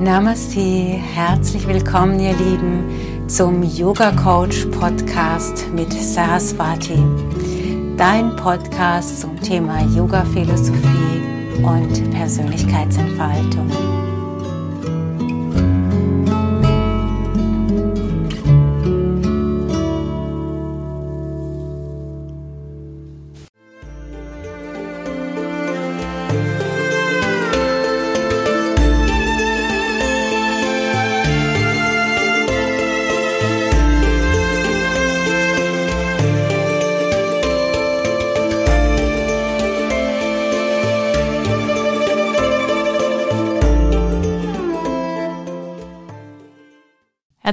Namaste, herzlich willkommen, ihr Lieben, zum Yoga Coach Podcast mit Saraswati. Dein Podcast zum Thema Yoga Philosophie und Persönlichkeitsentfaltung.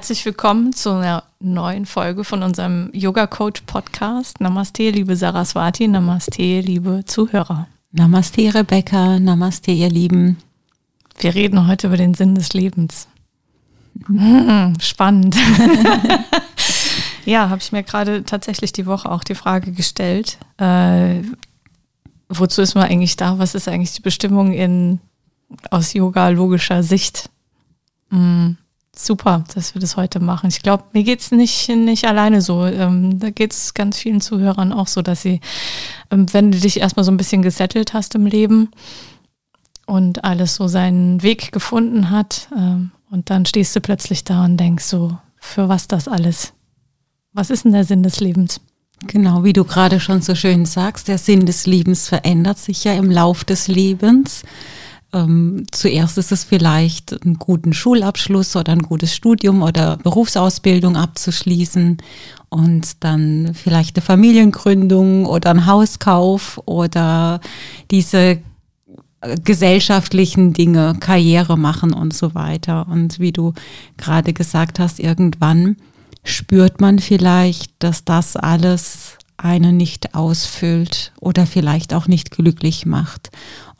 Herzlich willkommen zu einer neuen Folge von unserem Yoga Coach Podcast. Namaste, liebe Saraswati, Namaste, liebe Zuhörer. Namaste, Rebecca, Namaste, ihr Lieben. Wir reden heute über den Sinn des Lebens. Hm, spannend. ja, habe ich mir gerade tatsächlich die Woche auch die Frage gestellt, äh, wozu ist man eigentlich da? Was ist eigentlich die Bestimmung in, aus yoga-logischer Sicht? Hm super, dass wir das heute machen. Ich glaube, mir geht's nicht, nicht alleine so. Ähm, da geht's ganz vielen Zuhörern auch so, dass sie, ähm, wenn du dich erstmal so ein bisschen gesettelt hast im Leben und alles so seinen Weg gefunden hat, ähm, und dann stehst du plötzlich da und denkst so, für was das alles? Was ist denn der Sinn des Lebens? Genau, wie du gerade schon so schön sagst, der Sinn des Lebens verändert sich ja im Lauf des Lebens. Ähm, zuerst ist es vielleicht einen guten Schulabschluss oder ein gutes Studium oder Berufsausbildung abzuschließen und dann vielleicht eine Familiengründung oder ein Hauskauf oder diese gesellschaftlichen Dinge, Karriere machen und so weiter. Und wie du gerade gesagt hast, irgendwann spürt man vielleicht, dass das alles einen nicht ausfüllt oder vielleicht auch nicht glücklich macht.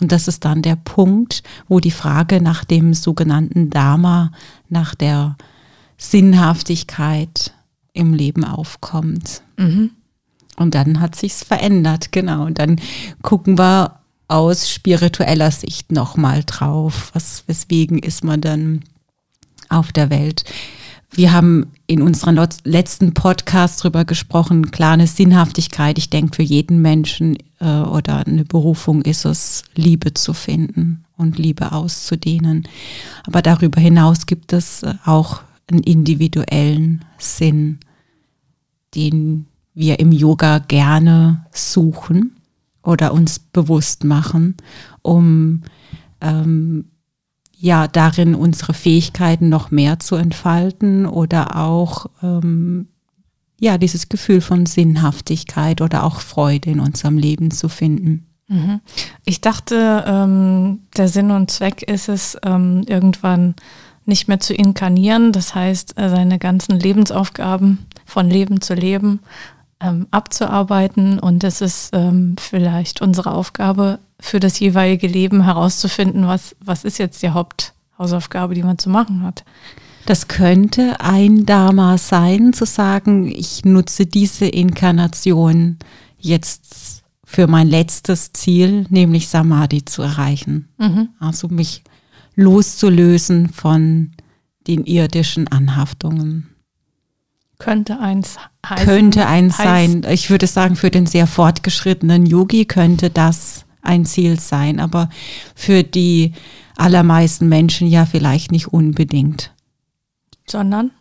Und das ist dann der Punkt, wo die Frage nach dem sogenannten Dharma, nach der Sinnhaftigkeit im Leben aufkommt. Mhm. Und dann hat sich's verändert, genau. Und dann gucken wir aus spiritueller Sicht nochmal drauf. Was, weswegen ist man dann auf der Welt? Wir haben in unserem letzten Podcast drüber gesprochen, klar eine Sinnhaftigkeit. Ich denke, für jeden Menschen äh, oder eine Berufung ist es, Liebe zu finden und Liebe auszudehnen. Aber darüber hinaus gibt es äh, auch einen individuellen Sinn, den wir im Yoga gerne suchen oder uns bewusst machen, um ähm, ja darin unsere Fähigkeiten noch mehr zu entfalten oder auch ähm, ja dieses Gefühl von Sinnhaftigkeit oder auch Freude in unserem Leben zu finden. Mhm. Ich dachte, ähm, der Sinn und Zweck ist es, ähm, irgendwann nicht mehr zu inkarnieren, das heißt, äh, seine ganzen Lebensaufgaben von Leben zu Leben ähm, abzuarbeiten. Und es ist ähm, vielleicht unsere Aufgabe, für das jeweilige Leben herauszufinden, was, was ist jetzt die Haupthausaufgabe, die man zu machen hat. Das könnte ein Dharma sein, zu sagen, ich nutze diese Inkarnation jetzt für mein letztes Ziel, nämlich Samadhi zu erreichen. Mhm. Also mich loszulösen von den irdischen Anhaftungen. Könnte eins heißen. Könnte eins sein. Ich würde sagen, für den sehr fortgeschrittenen Yogi könnte das ein Ziel sein, aber für die allermeisten Menschen ja vielleicht nicht unbedingt. Sondern?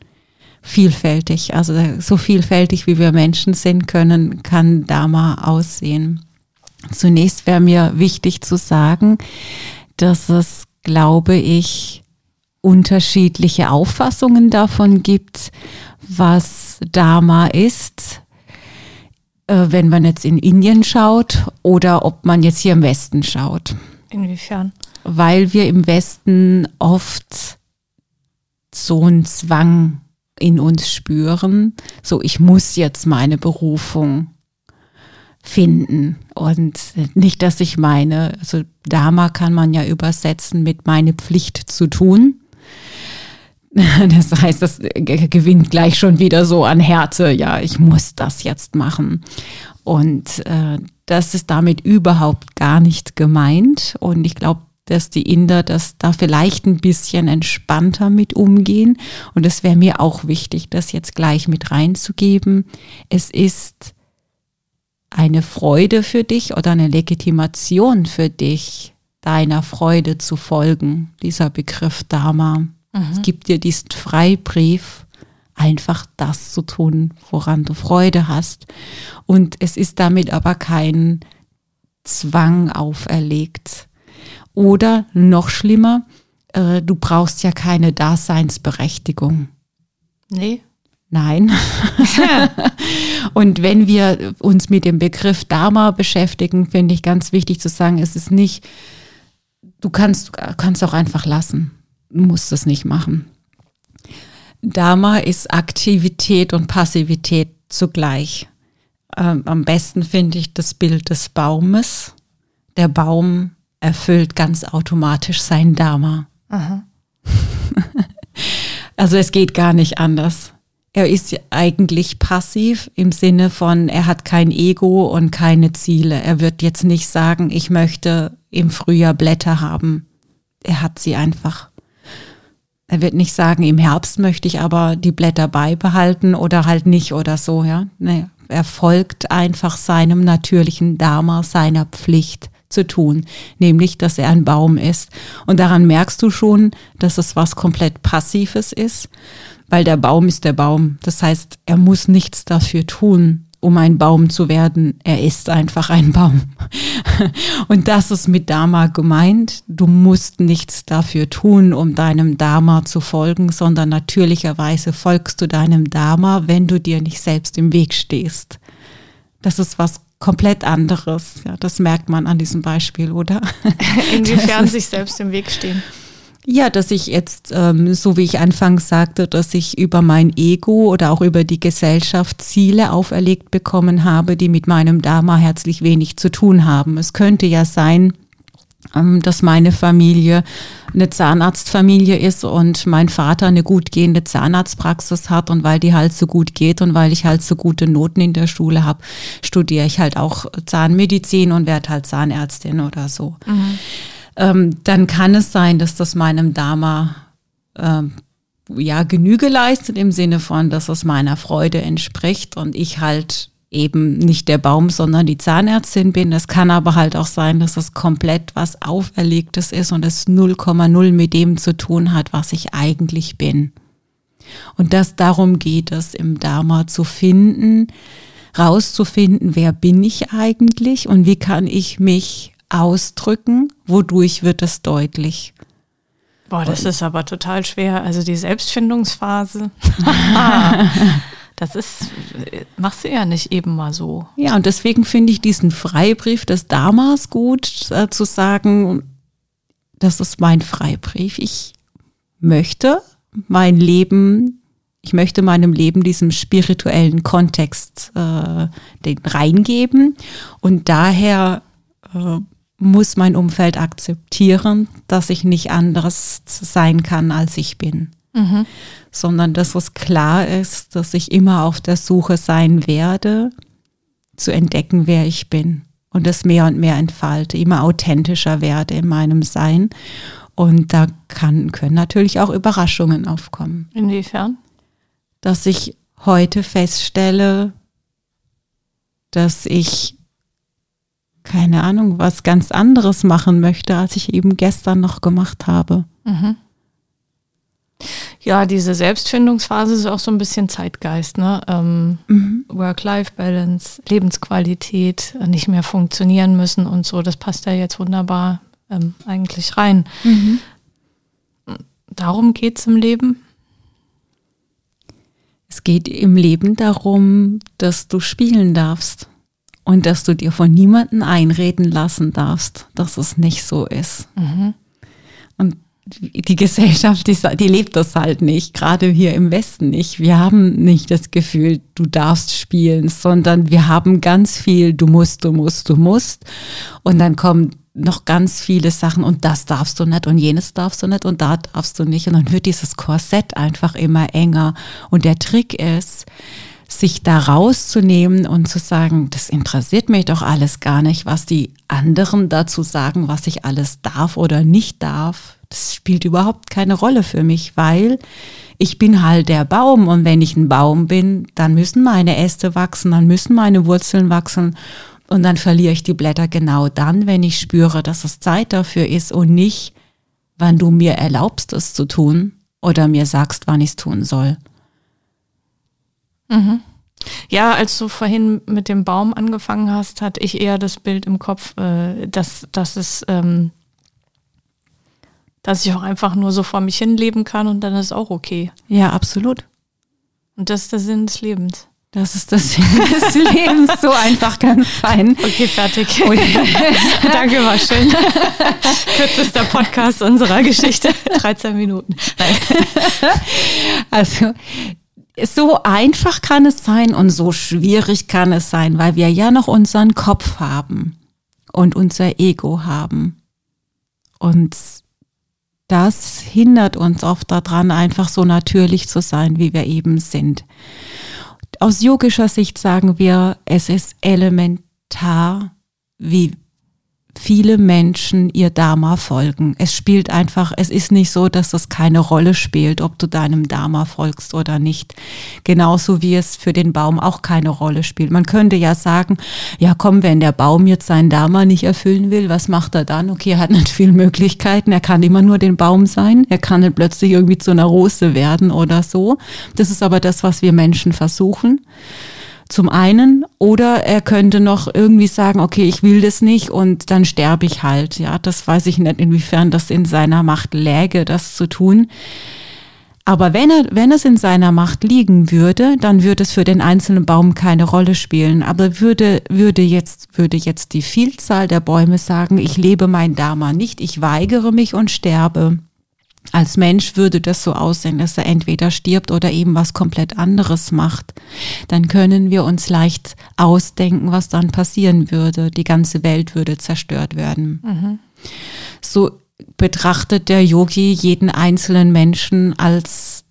Vielfältig. Also so vielfältig wie wir Menschen sind können, kann Dharma aussehen. Zunächst wäre mir wichtig zu sagen, dass es, glaube ich, unterschiedliche Auffassungen davon gibt, was Dharma ist äh, wenn man jetzt in Indien schaut oder ob man jetzt hier im Westen schaut. Inwiefern? Weil wir im Westen oft so einen Zwang in uns spüren, so ich muss jetzt meine Berufung finden. Und nicht, dass ich meine, also Dharma kann man ja übersetzen mit meine Pflicht zu tun. Das heißt, das gewinnt gleich schon wieder so an Härte. Ja, ich muss das jetzt machen. Und äh, das ist damit überhaupt gar nicht gemeint. Und ich glaube, dass die Inder das da vielleicht ein bisschen entspannter mit umgehen. Und es wäre mir auch wichtig, das jetzt gleich mit reinzugeben. Es ist eine Freude für dich oder eine Legitimation für dich, deiner Freude zu folgen, dieser Begriff Dharma. Mhm. Es gibt dir diesen Freibrief, einfach das zu tun, woran du Freude hast. Und es ist damit aber kein Zwang auferlegt. Oder noch schlimmer, äh, du brauchst ja keine Daseinsberechtigung. Nee. Nein. und wenn wir uns mit dem Begriff Dharma beschäftigen, finde ich ganz wichtig zu sagen, es ist nicht, du kannst, kannst auch einfach lassen. Du musst es nicht machen. Dharma ist Aktivität und Passivität zugleich. Ähm, am besten finde ich das Bild des Baumes. Der Baum erfüllt ganz automatisch sein Dharma. also es geht gar nicht anders. Er ist eigentlich passiv im Sinne von, er hat kein Ego und keine Ziele. Er wird jetzt nicht sagen, ich möchte im Frühjahr Blätter haben. Er hat sie einfach. Er wird nicht sagen, im Herbst möchte ich aber die Blätter beibehalten oder halt nicht oder so, ja. Nee, er folgt einfach seinem natürlichen Dharma, seiner Pflicht zu tun, nämlich, dass er ein Baum ist. Und daran merkst du schon, dass es was komplett Passives ist weil der Baum ist der Baum. Das heißt, er muss nichts dafür tun, um ein Baum zu werden. Er ist einfach ein Baum. Und das ist mit Dharma gemeint. Du musst nichts dafür tun, um deinem Dharma zu folgen, sondern natürlicherweise folgst du deinem Dharma, wenn du dir nicht selbst im Weg stehst. Das ist was komplett anderes. Ja, das merkt man an diesem Beispiel, oder? Inwiefern sich selbst im Weg stehen. Ja, dass ich jetzt, ähm, so wie ich anfangs sagte, dass ich über mein Ego oder auch über die Gesellschaft Ziele auferlegt bekommen habe, die mit meinem Dharma herzlich wenig zu tun haben. Es könnte ja sein, ähm, dass meine Familie eine Zahnarztfamilie ist und mein Vater eine gut gehende Zahnarztpraxis hat und weil die halt so gut geht und weil ich halt so gute Noten in der Schule habe, studiere ich halt auch Zahnmedizin und werde halt Zahnärztin oder so. Mhm ähm, dann kann es sein, dass das meinem Dharma ähm, ja Genüge leistet im Sinne von, dass es meiner Freude entspricht und ich halt eben nicht der Baum, sondern die Zahnärztin bin. Es kann aber halt auch sein, dass es komplett was Auferlegtes ist und es 0,0 mit dem zu tun hat, was ich eigentlich bin. Und dass darum geht es im Dharma zu finden, rauszufinden, wer bin ich eigentlich und wie kann ich mich ausdrücken, wodurch wird es deutlich. Boah, das Und ist aber total schwer. Also die Selbstfindungsphase. das ist, machst du ja nicht eben mal so. Ja, und deswegen finde ich diesen Freibrief des Damas gut, äh, zu sagen, das ist mein Freibrief. Ich möchte mein Leben, ich möchte meinem Leben diesem spirituellen Kontext äh, den reingeben. Und daher äh, muss mein Umfeld akzeptieren, dass ich nicht anders sein kann, als ich bin. Mhm. Sondern dass es klar ist, dass ich immer auf der Suche sein werde, zu entdecken, wer ich bin. Und das mehr und mehr entfalte, immer authentischer werde in meinem Sein. Und da kann, können natürlich auch Überraschungen aufkommen. Inwiefern? Dass ich heute feststelle, dass ich keine Ahnung, was ganz anderes machen möchte, als ich eben gestern noch gemacht habe. Mhm. Ja, diese Selbstfindungsphase ist auch so ein bisschen Zeitgeist, ne? Ähm, mhm. Work-Life-Balance, Lebensqualität, nicht mehr funktionieren müssen und so. Das passt ja jetzt wunderbar ähm, eigentlich rein. Mhm. Darum geht es im Leben. Es geht im Leben darum, dass du spielen darfst und dass du dir von niemandem einreden lassen darfst, dass es nicht so ist. Mhm. Und die Gesellschaft, die, die, lebt das halt nicht, gerade hier im Westen nicht. Wir haben nicht das Gefühl, du darfst spielen, sondern wir haben ganz viel, du musst, du musst, du musst. Und dann kommen noch ganz viele Sachen und das darfst du nicht und jenes darfst du nicht und da darfst du nicht. Und dann wird dieses Korsett einfach immer enger. Und der Trick ist, sich da rauszunehmen und zu sagen, das interessiert mich doch alles gar nicht, was die anderen dazu sagen, was ich alles darf oder nicht darf. Das spielt überhaupt keine Rolle für mich, weil ich bin halt der Baum und wenn ich ein Baum bin, dann müssen meine Äste wachsen, dann müssen meine Wurzeln wachsen und dann verliere ich die Blätter genau dann, wenn ich spüre, dass es Zeit dafür ist und nicht, wann du mir erlaubst, es zu tun oder mir sagst, wann ich es tun soll. Mhm. Ja, als du vorhin mit dem Baum angefangen hast, hatte ich eher das Bild im Kopf, äh, dass, dass es, ähm, dass ich auch einfach nur so vor mich hin leben kann und dann ist auch okay. Ja, absolut. Und das ist der Sinn des Lebens. Das ist das Sinn des Lebens. So einfach kann es sein. Okay, fertig. Danke, war schön. Kürzester Podcast unserer Geschichte. 13 Minuten. Also, so einfach kann es sein und so schwierig kann es sein, weil wir ja noch unseren Kopf haben und unser Ego haben. Und das hindert uns oft daran, einfach so natürlich zu sein, wie wir eben sind. Aus yogischer Sicht sagen wir, es ist elementar, wie viele Menschen ihr Dharma folgen. Es spielt einfach, es ist nicht so, dass es keine Rolle spielt, ob du deinem Dharma folgst oder nicht. Genauso wie es für den Baum auch keine Rolle spielt. Man könnte ja sagen, ja komm, wenn der Baum jetzt sein Dharma nicht erfüllen will, was macht er dann? Okay, er hat nicht viele Möglichkeiten. Er kann immer nur den Baum sein. Er kann nicht plötzlich irgendwie zu einer Rose werden oder so. Das ist aber das, was wir Menschen versuchen zum einen, oder er könnte noch irgendwie sagen, okay, ich will das nicht und dann sterbe ich halt. Ja, das weiß ich nicht, inwiefern das in seiner Macht läge, das zu tun. Aber wenn, er, wenn es in seiner Macht liegen würde, dann würde es für den einzelnen Baum keine Rolle spielen. Aber würde, würde, jetzt, würde jetzt die Vielzahl der Bäume sagen, ich lebe mein Dharma nicht, ich weigere mich und sterbe, als Mensch würde das so aussehen, dass er entweder stirbt oder eben was komplett anderes macht. Dann können wir uns leicht ausdenken, was dann passieren würde. Die ganze Welt würde zerstört werden. Mhm. So betrachtet der Yogi jeden einzelnen Menschen als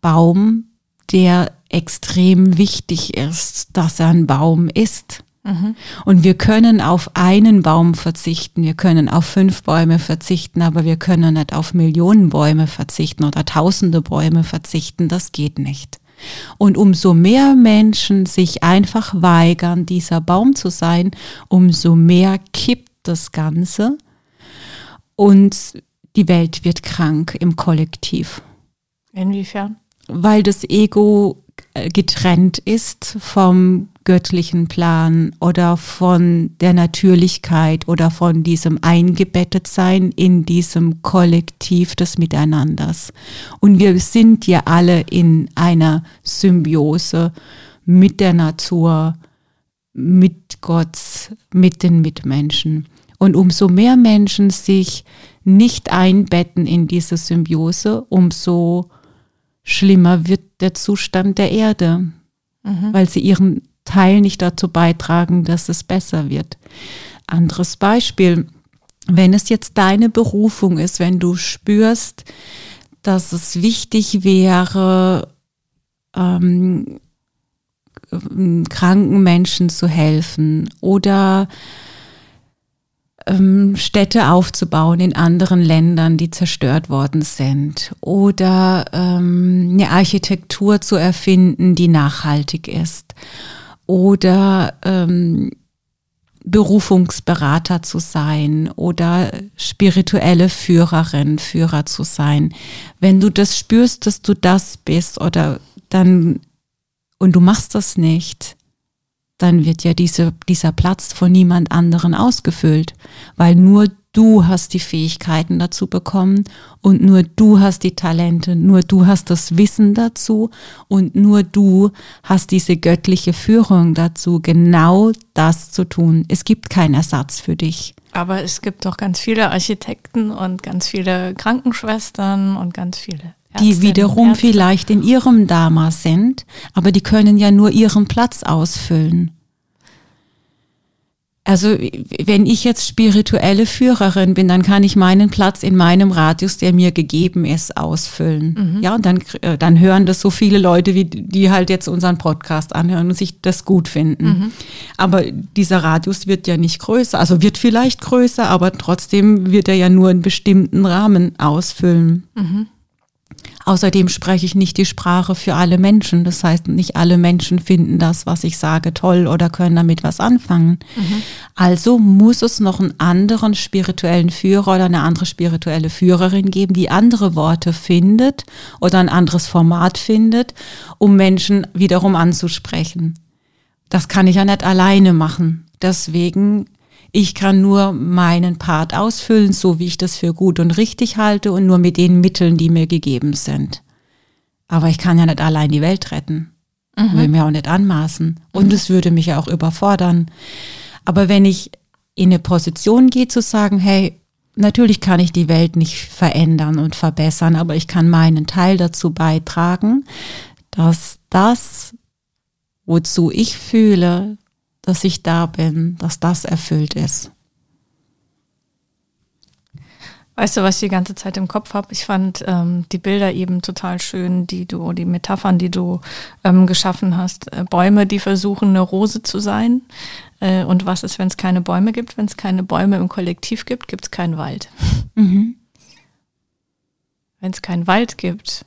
Baum, der extrem wichtig ist, dass er ein Baum ist. Mhm. Und wir können auf einen Baum verzichten, wir können auf fünf Bäume verzichten, aber wir können nicht auf Millionen Bäume verzichten oder tausende Bäume verzichten, das geht nicht. Und umso mehr Menschen sich einfach weigern, dieser Baum zu sein, umso mehr kippt das Ganze und die Welt wird krank im Kollektiv. Inwiefern? Weil das Ego getrennt ist vom göttlichen Plan oder von der Natürlichkeit oder von diesem Eingebettetsein in diesem Kollektiv des Miteinanders. Und wir sind ja alle in einer Symbiose mit der Natur, mit Gott, mit den Mitmenschen. Und umso mehr Menschen sich nicht einbetten in diese Symbiose, umso schlimmer wird der Zustand der Erde, mhm. weil sie ihren Teil nicht dazu beitragen, dass es besser wird. Anderes Beispiel, wenn es jetzt deine Berufung ist, wenn du spürst, dass es wichtig wäre, ähm, kranken Menschen zu helfen oder ähm, Städte aufzubauen in anderen Ländern, die zerstört worden sind oder ähm, eine Architektur zu erfinden, die nachhaltig ist oder ähm, Berufungsberater zu sein oder spirituelle Führerin, Führer zu sein. Wenn du das spürst, dass du das bist oder dann und du machst das nicht, dann wird ja diese, dieser Platz von niemand anderen ausgefüllt, weil nur du hast die Fähigkeiten dazu bekommen und nur du hast die Talente, nur du hast das Wissen dazu und nur du hast diese göttliche Führung dazu, genau das zu tun. Es gibt keinen Ersatz für dich. Aber es gibt doch ganz viele Architekten und ganz viele Krankenschwestern und ganz viele die wiederum Ärzte. vielleicht in ihrem Dharma sind, aber die können ja nur ihren Platz ausfüllen. Also wenn ich jetzt spirituelle Führerin bin, dann kann ich meinen Platz in meinem Radius, der mir gegeben ist, ausfüllen. Mhm. Ja, und dann, äh, dann hören das so viele Leute, wie die halt jetzt unseren Podcast anhören und sich das gut finden. Mhm. Aber dieser Radius wird ja nicht größer, also wird vielleicht größer, aber trotzdem wird er ja nur einen bestimmten Rahmen ausfüllen. Mhm. Außerdem spreche ich nicht die Sprache für alle Menschen. Das heißt, nicht alle Menschen finden das, was ich sage, toll oder können damit was anfangen. Mhm. Also muss es noch einen anderen spirituellen Führer oder eine andere spirituelle Führerin geben, die andere Worte findet oder ein anderes Format findet, um Menschen wiederum anzusprechen. Das kann ich ja nicht alleine machen. Deswegen ich kann nur meinen Part ausfüllen, so wie ich das für gut und richtig halte und nur mit den Mitteln, die mir gegeben sind. Aber ich kann ja nicht allein die Welt retten. Mhm. Will mir auch nicht anmaßen. Und es würde mich ja auch überfordern. Aber wenn ich in eine Position gehe zu sagen, hey, natürlich kann ich die Welt nicht verändern und verbessern, aber ich kann meinen Teil dazu beitragen, dass das, wozu ich fühle, dass ich da bin, dass das erfüllt ist. Weißt du, was ich die ganze Zeit im Kopf habe? Ich fand ähm, die Bilder eben total schön, die du, die Metaphern, die du ähm, geschaffen hast. Äh, Bäume, die versuchen, eine Rose zu sein. Äh, und was ist, wenn es keine Bäume gibt? Wenn es keine Bäume im Kollektiv gibt, gibt es keinen Wald. Mhm. Wenn es keinen Wald gibt,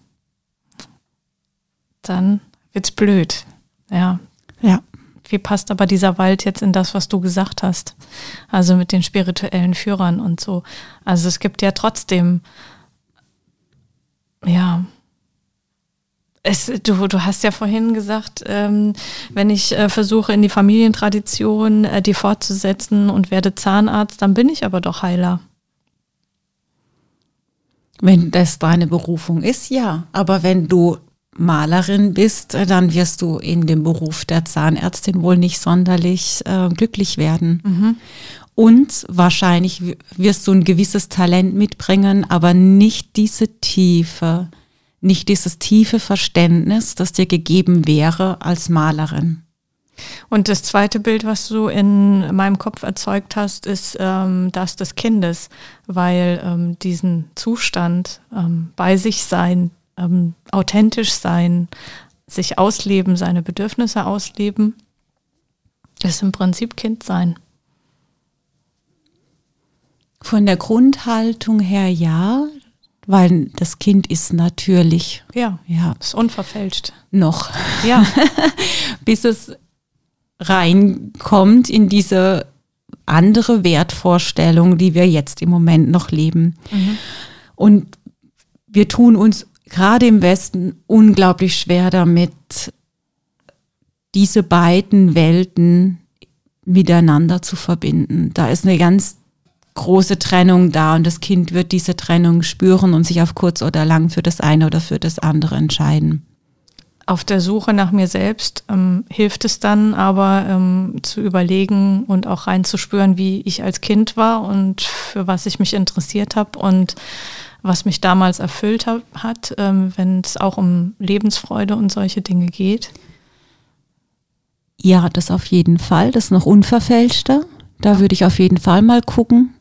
dann wird's blöd. Ja. Ja wie passt aber dieser Wald jetzt in das, was du gesagt hast? Also mit den spirituellen Führern und so. Also es gibt ja trotzdem, ja, es, du, du hast ja vorhin gesagt, ähm, wenn ich äh, versuche, in die Familientradition äh, die fortzusetzen und werde Zahnarzt, dann bin ich aber doch Heiler. Wenn das deine Berufung ist, ja. Aber wenn du Malerin bist, äh, dann wirst du in dem Beruf der Zahnärztin wohl nicht sonderlich äh, glücklich werden. Mhm. Und wahrscheinlich wirst du ein gewisses Talent mitbringen, aber nicht diese Tiefe, nicht dieses tiefe Verständnis, das dir gegeben wäre als Malerin. Und das zweite Bild, was du in meinem Kopf erzeugt hast, ist ähm, das des Kindes, weil ähm, diesen Zustand ähm, bei sich sein, ähm, authentisch sein, sich ausleben, seine Bedürfnisse ausleben, ist im Prinzip Kind sein. Von der Grundhaltung her ja, weil das Kind ist natürlich. Ja, ja. Ist unverfälscht. Noch. Ja. Bis es reinkommt in diese andere Wertvorstellung, die wir jetzt im Moment noch leben. Mhm. Und wir tun uns gerade im Westen unglaublich schwer damit, diese beiden Welten miteinander zu verbinden. Da ist eine ganz große Trennung da und das Kind wird diese Trennung spüren und sich auf kurz oder lang für das eine oder für das andere entscheiden. Auf der Suche nach mir selbst ähm, hilft es dann aber ähm, zu überlegen und auch reinzuspüren, wie ich als Kind war und für was ich mich interessiert habe und was mich damals erfüllt hat, ähm, wenn es auch um Lebensfreude und solche Dinge geht? Ja, das auf jeden Fall. Das ist noch unverfälschter. Da würde ich auf jeden Fall mal gucken.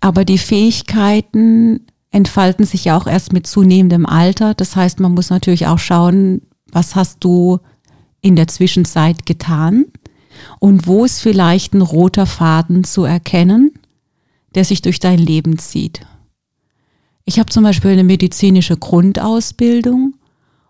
Aber die Fähigkeiten entfalten sich ja auch erst mit zunehmendem Alter. Das heißt, man muss natürlich auch schauen, was hast du in der Zwischenzeit getan und wo ist vielleicht ein roter Faden zu erkennen, der sich durch dein Leben zieht. Ich habe zum Beispiel eine medizinische Grundausbildung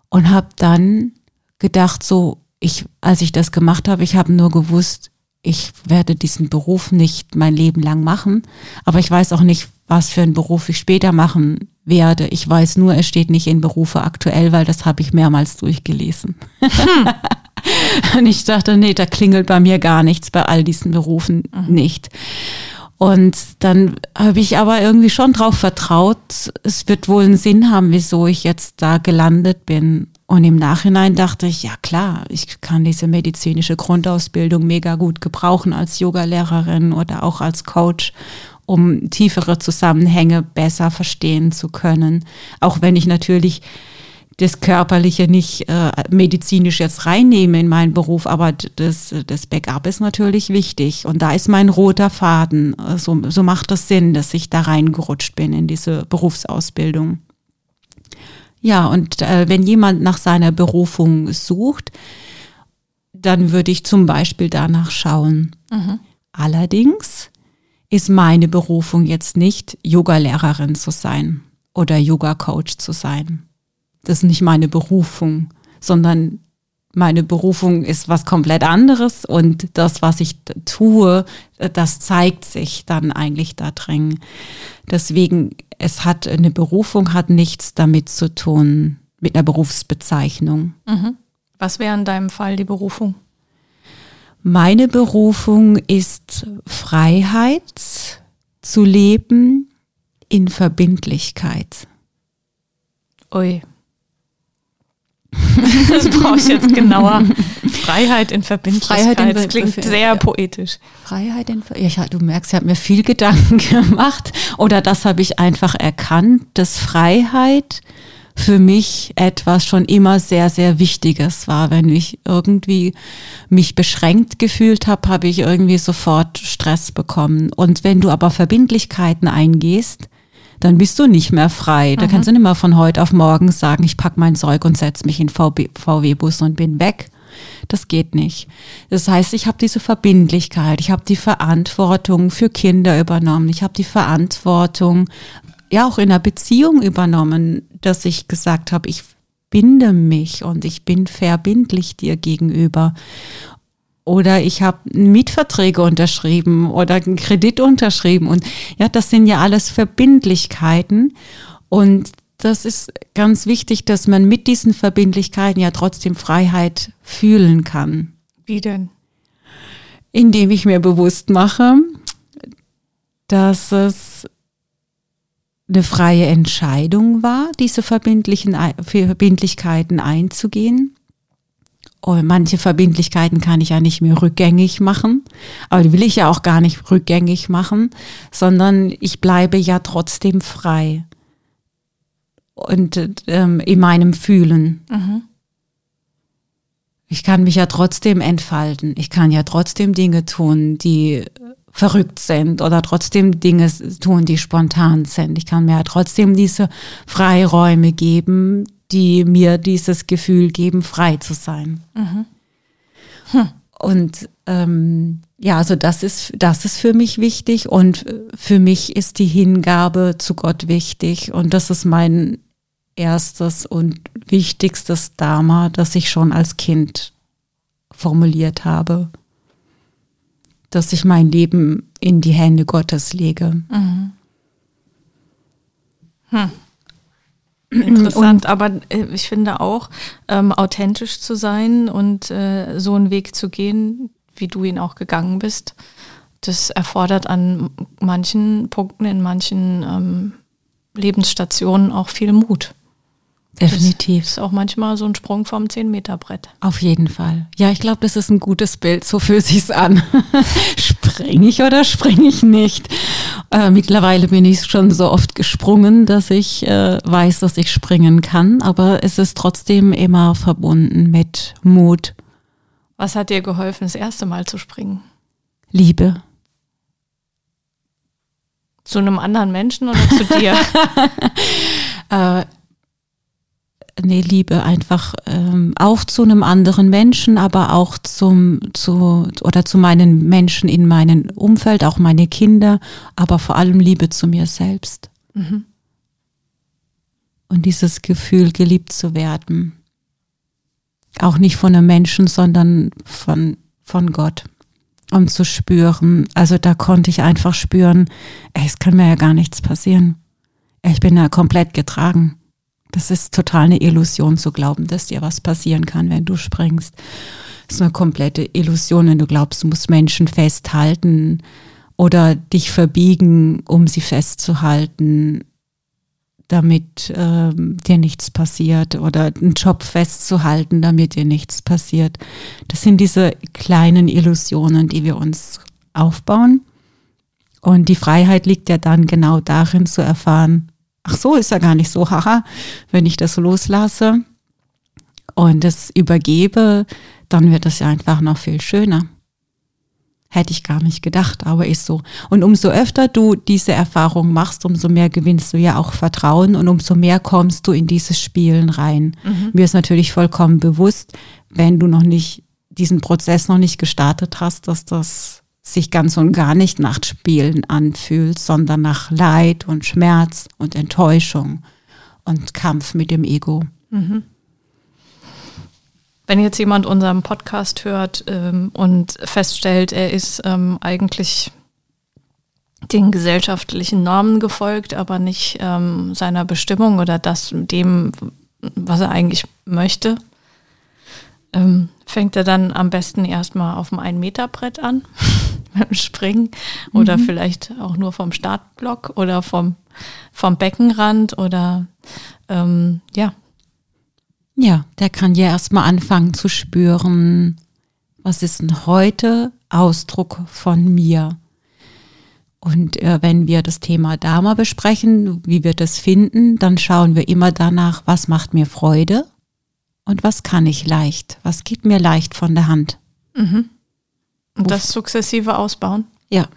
und habe dann gedacht, so, ich, als ich das gemacht habe, ich habe nur gewusst, ich werde diesen Beruf nicht mein Leben lang machen, aber ich weiß auch nicht, was für einen Beruf ich später machen werde. Ich weiß nur, es steht nicht in Berufe aktuell, weil das habe ich mehrmals durchgelesen. Hm. Und ich dachte, nee, da klingelt bei mir gar nichts, bei all diesen Berufen mhm. nicht. Und dann habe ich aber irgendwie schon drauf vertraut, es wird wohl einen Sinn haben, wieso ich jetzt da gelandet bin. Und im Nachhinein dachte ich, ja klar, ich kann diese medizinische Grundausbildung mega gut gebrauchen als Yogalehrerin oder auch als Coach, um tiefere Zusammenhänge besser verstehen zu können. Auch wenn ich natürlich das Körperliche nicht äh, medizinisch jetzt reinnehme in meinen Beruf, aber das, das Backup ist natürlich wichtig. Und da ist mein roter Faden. So, so macht das Sinn, dass ich da reingerutscht bin in diese Berufsausbildung. Ja, und äh, wenn jemand nach seiner Berufung sucht, dann würde ich zum Beispiel danach schauen. Mhm. Allerdings ist meine Berufung jetzt nicht, Yoga-Lehrerin zu sein oder Yoga-Coach zu sein. Das ist nicht meine Berufung, sondern meine Berufung ist was komplett anderes und das, was ich tue, das zeigt sich dann eigentlich da drin. Deswegen, es hat eine Berufung, hat nichts damit zu tun, mit einer Berufsbezeichnung. Mhm. Was wäre in deinem Fall die Berufung? Meine Berufung ist Freiheit zu leben in Verbindlichkeit. Ui. Das brauche ich jetzt genauer. Freiheit in Verbindlichkeit. Freiheit in das klingt sehr ja. poetisch. Freiheit in ja, du merkst, ich habe mir viel Gedanken gemacht oder das habe ich einfach erkannt, dass Freiheit für mich etwas schon immer sehr, sehr Wichtiges war. Wenn ich irgendwie mich beschränkt gefühlt habe, habe ich irgendwie sofort Stress bekommen. Und wenn du aber Verbindlichkeiten eingehst, dann bist du nicht mehr frei. Da mhm. kannst du nicht mehr von heute auf morgen sagen, ich pack mein Zeug und setze mich in VW-Bus und bin weg. Das geht nicht. Das heißt, ich habe diese Verbindlichkeit, ich habe die Verantwortung für Kinder übernommen, ich habe die Verantwortung ja auch in einer Beziehung übernommen, dass ich gesagt habe, ich binde mich und ich bin verbindlich dir gegenüber. Oder ich habe Mietverträge unterschrieben oder einen Kredit unterschrieben. Und ja, das sind ja alles Verbindlichkeiten. Und das ist ganz wichtig, dass man mit diesen Verbindlichkeiten ja trotzdem Freiheit fühlen kann. Wie denn? Indem ich mir bewusst mache, dass es eine freie Entscheidung war, diese verbindlichen Verbindlichkeiten einzugehen. Und manche Verbindlichkeiten kann ich ja nicht mehr rückgängig machen, aber die will ich ja auch gar nicht rückgängig machen, sondern ich bleibe ja trotzdem frei und ähm, in meinem Fühlen. Mhm. Ich kann mich ja trotzdem entfalten. Ich kann ja trotzdem Dinge tun, die verrückt sind oder trotzdem Dinge tun, die spontan sind. Ich kann mir ja trotzdem diese Freiräume geben, die mir dieses Gefühl geben, frei zu sein. Mhm. Hm. Und ähm, ja, also das ist, das ist für mich wichtig und für mich ist die Hingabe zu Gott wichtig und das ist mein erstes und wichtigstes Dharma, das ich schon als Kind formuliert habe, dass ich mein Leben in die Hände Gottes lege. Mhm. Hm. Interessant, und, aber äh, ich finde auch, ähm, authentisch zu sein und äh, so einen Weg zu gehen, wie du ihn auch gegangen bist, das erfordert an manchen Punkten, in manchen ähm, Lebensstationen auch viel Mut. Definitiv. Das ist auch manchmal so ein Sprung vom 10-Meter-Brett. Auf jeden Fall. Ja, ich glaube, das ist ein gutes Bild. So fühlt sich's an. springe ich oder springe ich nicht? Äh, mittlerweile bin ich schon so oft gesprungen, dass ich äh, weiß, dass ich springen kann. Aber es ist trotzdem immer verbunden mit Mut. Was hat dir geholfen, das erste Mal zu springen? Liebe. Zu einem anderen Menschen oder zu dir? äh, nee, Liebe einfach ähm, auch zu einem anderen Menschen, aber auch zum zu oder zu meinen Menschen in meinem Umfeld, auch meine Kinder, aber vor allem Liebe zu mir selbst. Mhm. Und dieses Gefühl, geliebt zu werden. Auch nicht von einem Menschen, sondern von, von Gott. Um zu spüren, also da konnte ich einfach spüren, ey, es kann mir ja gar nichts passieren. Ich bin ja komplett getragen. Das ist total eine Illusion zu glauben, dass dir was passieren kann, wenn du springst. Das ist eine komplette Illusion, wenn du glaubst, du musst Menschen festhalten oder dich verbiegen, um sie festzuhalten, damit ähm, dir nichts passiert oder einen Job festzuhalten, damit dir nichts passiert. Das sind diese kleinen Illusionen, die wir uns aufbauen. Und die Freiheit liegt ja dann genau darin zu erfahren, ach so, ist ja gar nicht so, haha, wenn ich das loslasse und es übergebe, dann wird es ja einfach noch viel schöner. Hätte ich gar nicht gedacht, aber ist so. Und umso öfter du diese Erfahrung machst, umso mehr gewinnst du ja auch Vertrauen und umso mehr kommst du in dieses Spielen rein. Mhm. Mir ist natürlich vollkommen bewusst, wenn du noch nicht diesen Prozess noch nicht gestartet hast, dass das sich ganz und gar nicht nach Spielen anfühlt, sondern nach Leid und Schmerz und Enttäuschung und Kampf mit dem Ego. Mhm. Wenn jetzt jemand unseren Podcast hört ähm, und feststellt, er ist ähm, eigentlich den gesellschaftlichen Normen gefolgt, aber nicht ähm, seiner Bestimmung oder das dem, was er eigentlich möchte, ähm, fängt er dann am besten erstmal auf dem Ein-Meter-Brett an beim Springen oder mhm. vielleicht auch nur vom Startblock oder vom, vom Beckenrand oder ähm, ja. Ja, der kann ja erstmal anfangen zu spüren, was ist denn heute Ausdruck von mir? Und äh, wenn wir das Thema Dharma besprechen, wie wir das finden, dann schauen wir immer danach, was macht mir Freude und was kann ich leicht, was geht mir leicht von der Hand. Mhm. Und das sukzessive ausbauen? Ja.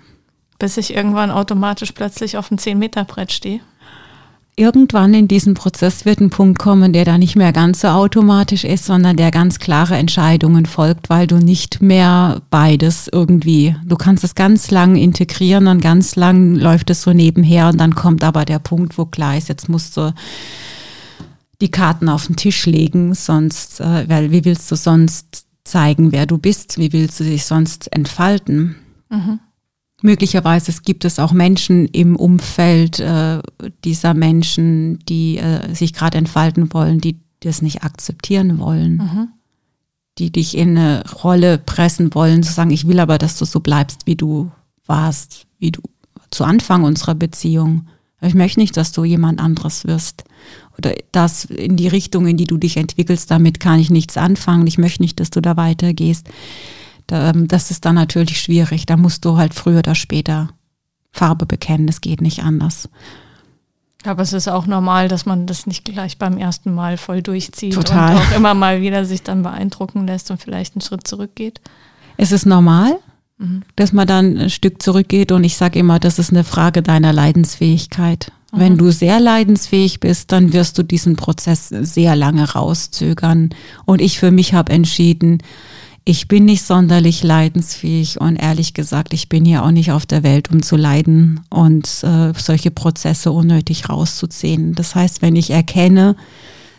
Bis ich irgendwann automatisch plötzlich auf dem 10-Meter-Brett stehe? Irgendwann in diesem Prozess wird ein Punkt kommen, der da nicht mehr ganz so automatisch ist, sondern der ganz klare Entscheidungen folgt, weil du nicht mehr beides irgendwie, du kannst es ganz lang integrieren und ganz lang läuft es so nebenher und dann kommt aber der Punkt, wo klar ist, jetzt musst du die Karten auf den Tisch legen, sonst, äh, weil wie willst du sonst zeigen, wer du bist? Wie willst du dich sonst entfalten? Mhm. Möglicherweise gibt es auch Menschen im Umfeld äh, dieser Menschen, die äh, sich gerade entfalten wollen, die das nicht akzeptieren wollen, mhm. die dich in eine Rolle pressen wollen, zu sagen, ich will aber, dass du so bleibst, wie du warst, wie du zu Anfang unserer Beziehung. Ich möchte nicht, dass du jemand anderes wirst oder das in die Richtung, in die du dich entwickelst, damit kann ich nichts anfangen. Ich möchte nicht, dass du da weitergehst. Ähm, das ist dann natürlich schwierig. Da musst du halt früher oder später Farbe bekennen. Es geht nicht anders. Aber es ist auch normal, dass man das nicht gleich beim ersten Mal voll durchzieht Total. und auch immer mal wieder sich dann beeindrucken lässt und vielleicht einen Schritt zurückgeht. Es ist normal, mhm. dass man dann ein Stück zurückgeht und ich sage immer, das ist eine Frage deiner Leidensfähigkeit. Wenn mhm. du sehr leidensfähig bist, dann wirst du diesen Prozess sehr lange rauszögern. Und ich für mich habe entschieden, ich bin nicht sonderlich leidensfähig und ehrlich gesagt, ich bin hier auch nicht auf der Welt, um zu leiden und äh, solche Prozesse unnötig rauszuziehen. Das heißt, wenn ich erkenne,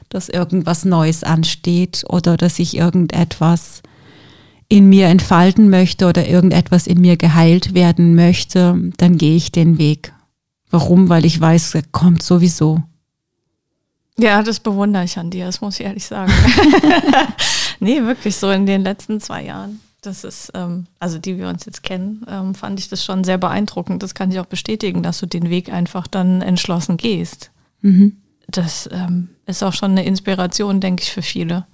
dass irgendwas Neues ansteht oder dass ich irgendetwas in mir entfalten möchte oder irgendetwas in mir geheilt werden möchte, dann gehe ich den Weg Warum? Weil ich weiß, er kommt sowieso. Ja, das bewundere ich an dir, das muss ich ehrlich sagen. nee, wirklich so in den letzten zwei Jahren. Das ist, ähm, also die wir uns jetzt kennen, ähm, fand ich das schon sehr beeindruckend. Das kann ich auch bestätigen, dass du den Weg einfach dann entschlossen gehst. Mhm. Das ähm, ist auch schon eine Inspiration, denke ich, für viele.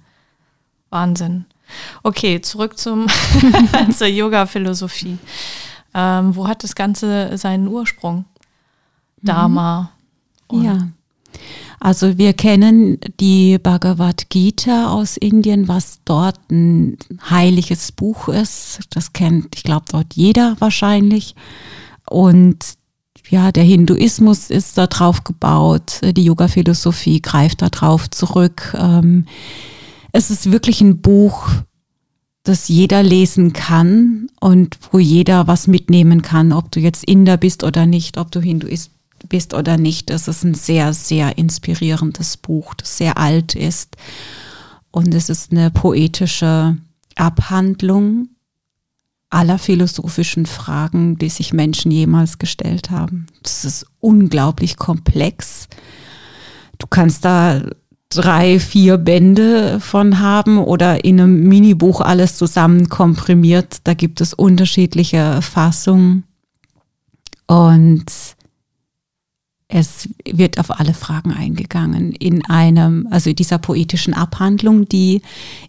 Wahnsinn. Okay, zurück zum zur Yoga-Philosophie. Ähm, wo hat das Ganze seinen Ursprung? Dharma. Mhm. Ja. Also wir kennen die Bhagavad Gita aus Indien, was dort ein heiliges Buch ist. Das kennt, ich glaube, dort jeder wahrscheinlich. Und ja, der Hinduismus ist da drauf gebaut, die Yoga-Philosophie greift da drauf zurück. Ähm, es ist wirklich ein Buch, das jeder lesen kann und wo jeder was mitnehmen kann, ob du jetzt Inder bist oder nicht, ob du Hinduist bist oder nicht. Das ist ein sehr, sehr inspirierendes Buch, das sehr alt ist. Und es ist eine poetische Abhandlung aller philosophischen Fragen, die sich Menschen jemals gestellt haben. Das ist unglaublich komplex. Du kannst da drei, vier Bände von haben oder in einem Minibuch alles zusammen komprimiert. Da gibt es unterschiedliche Fassungen. Und es wird auf alle Fragen eingegangen in einem, also dieser poetischen Abhandlung, die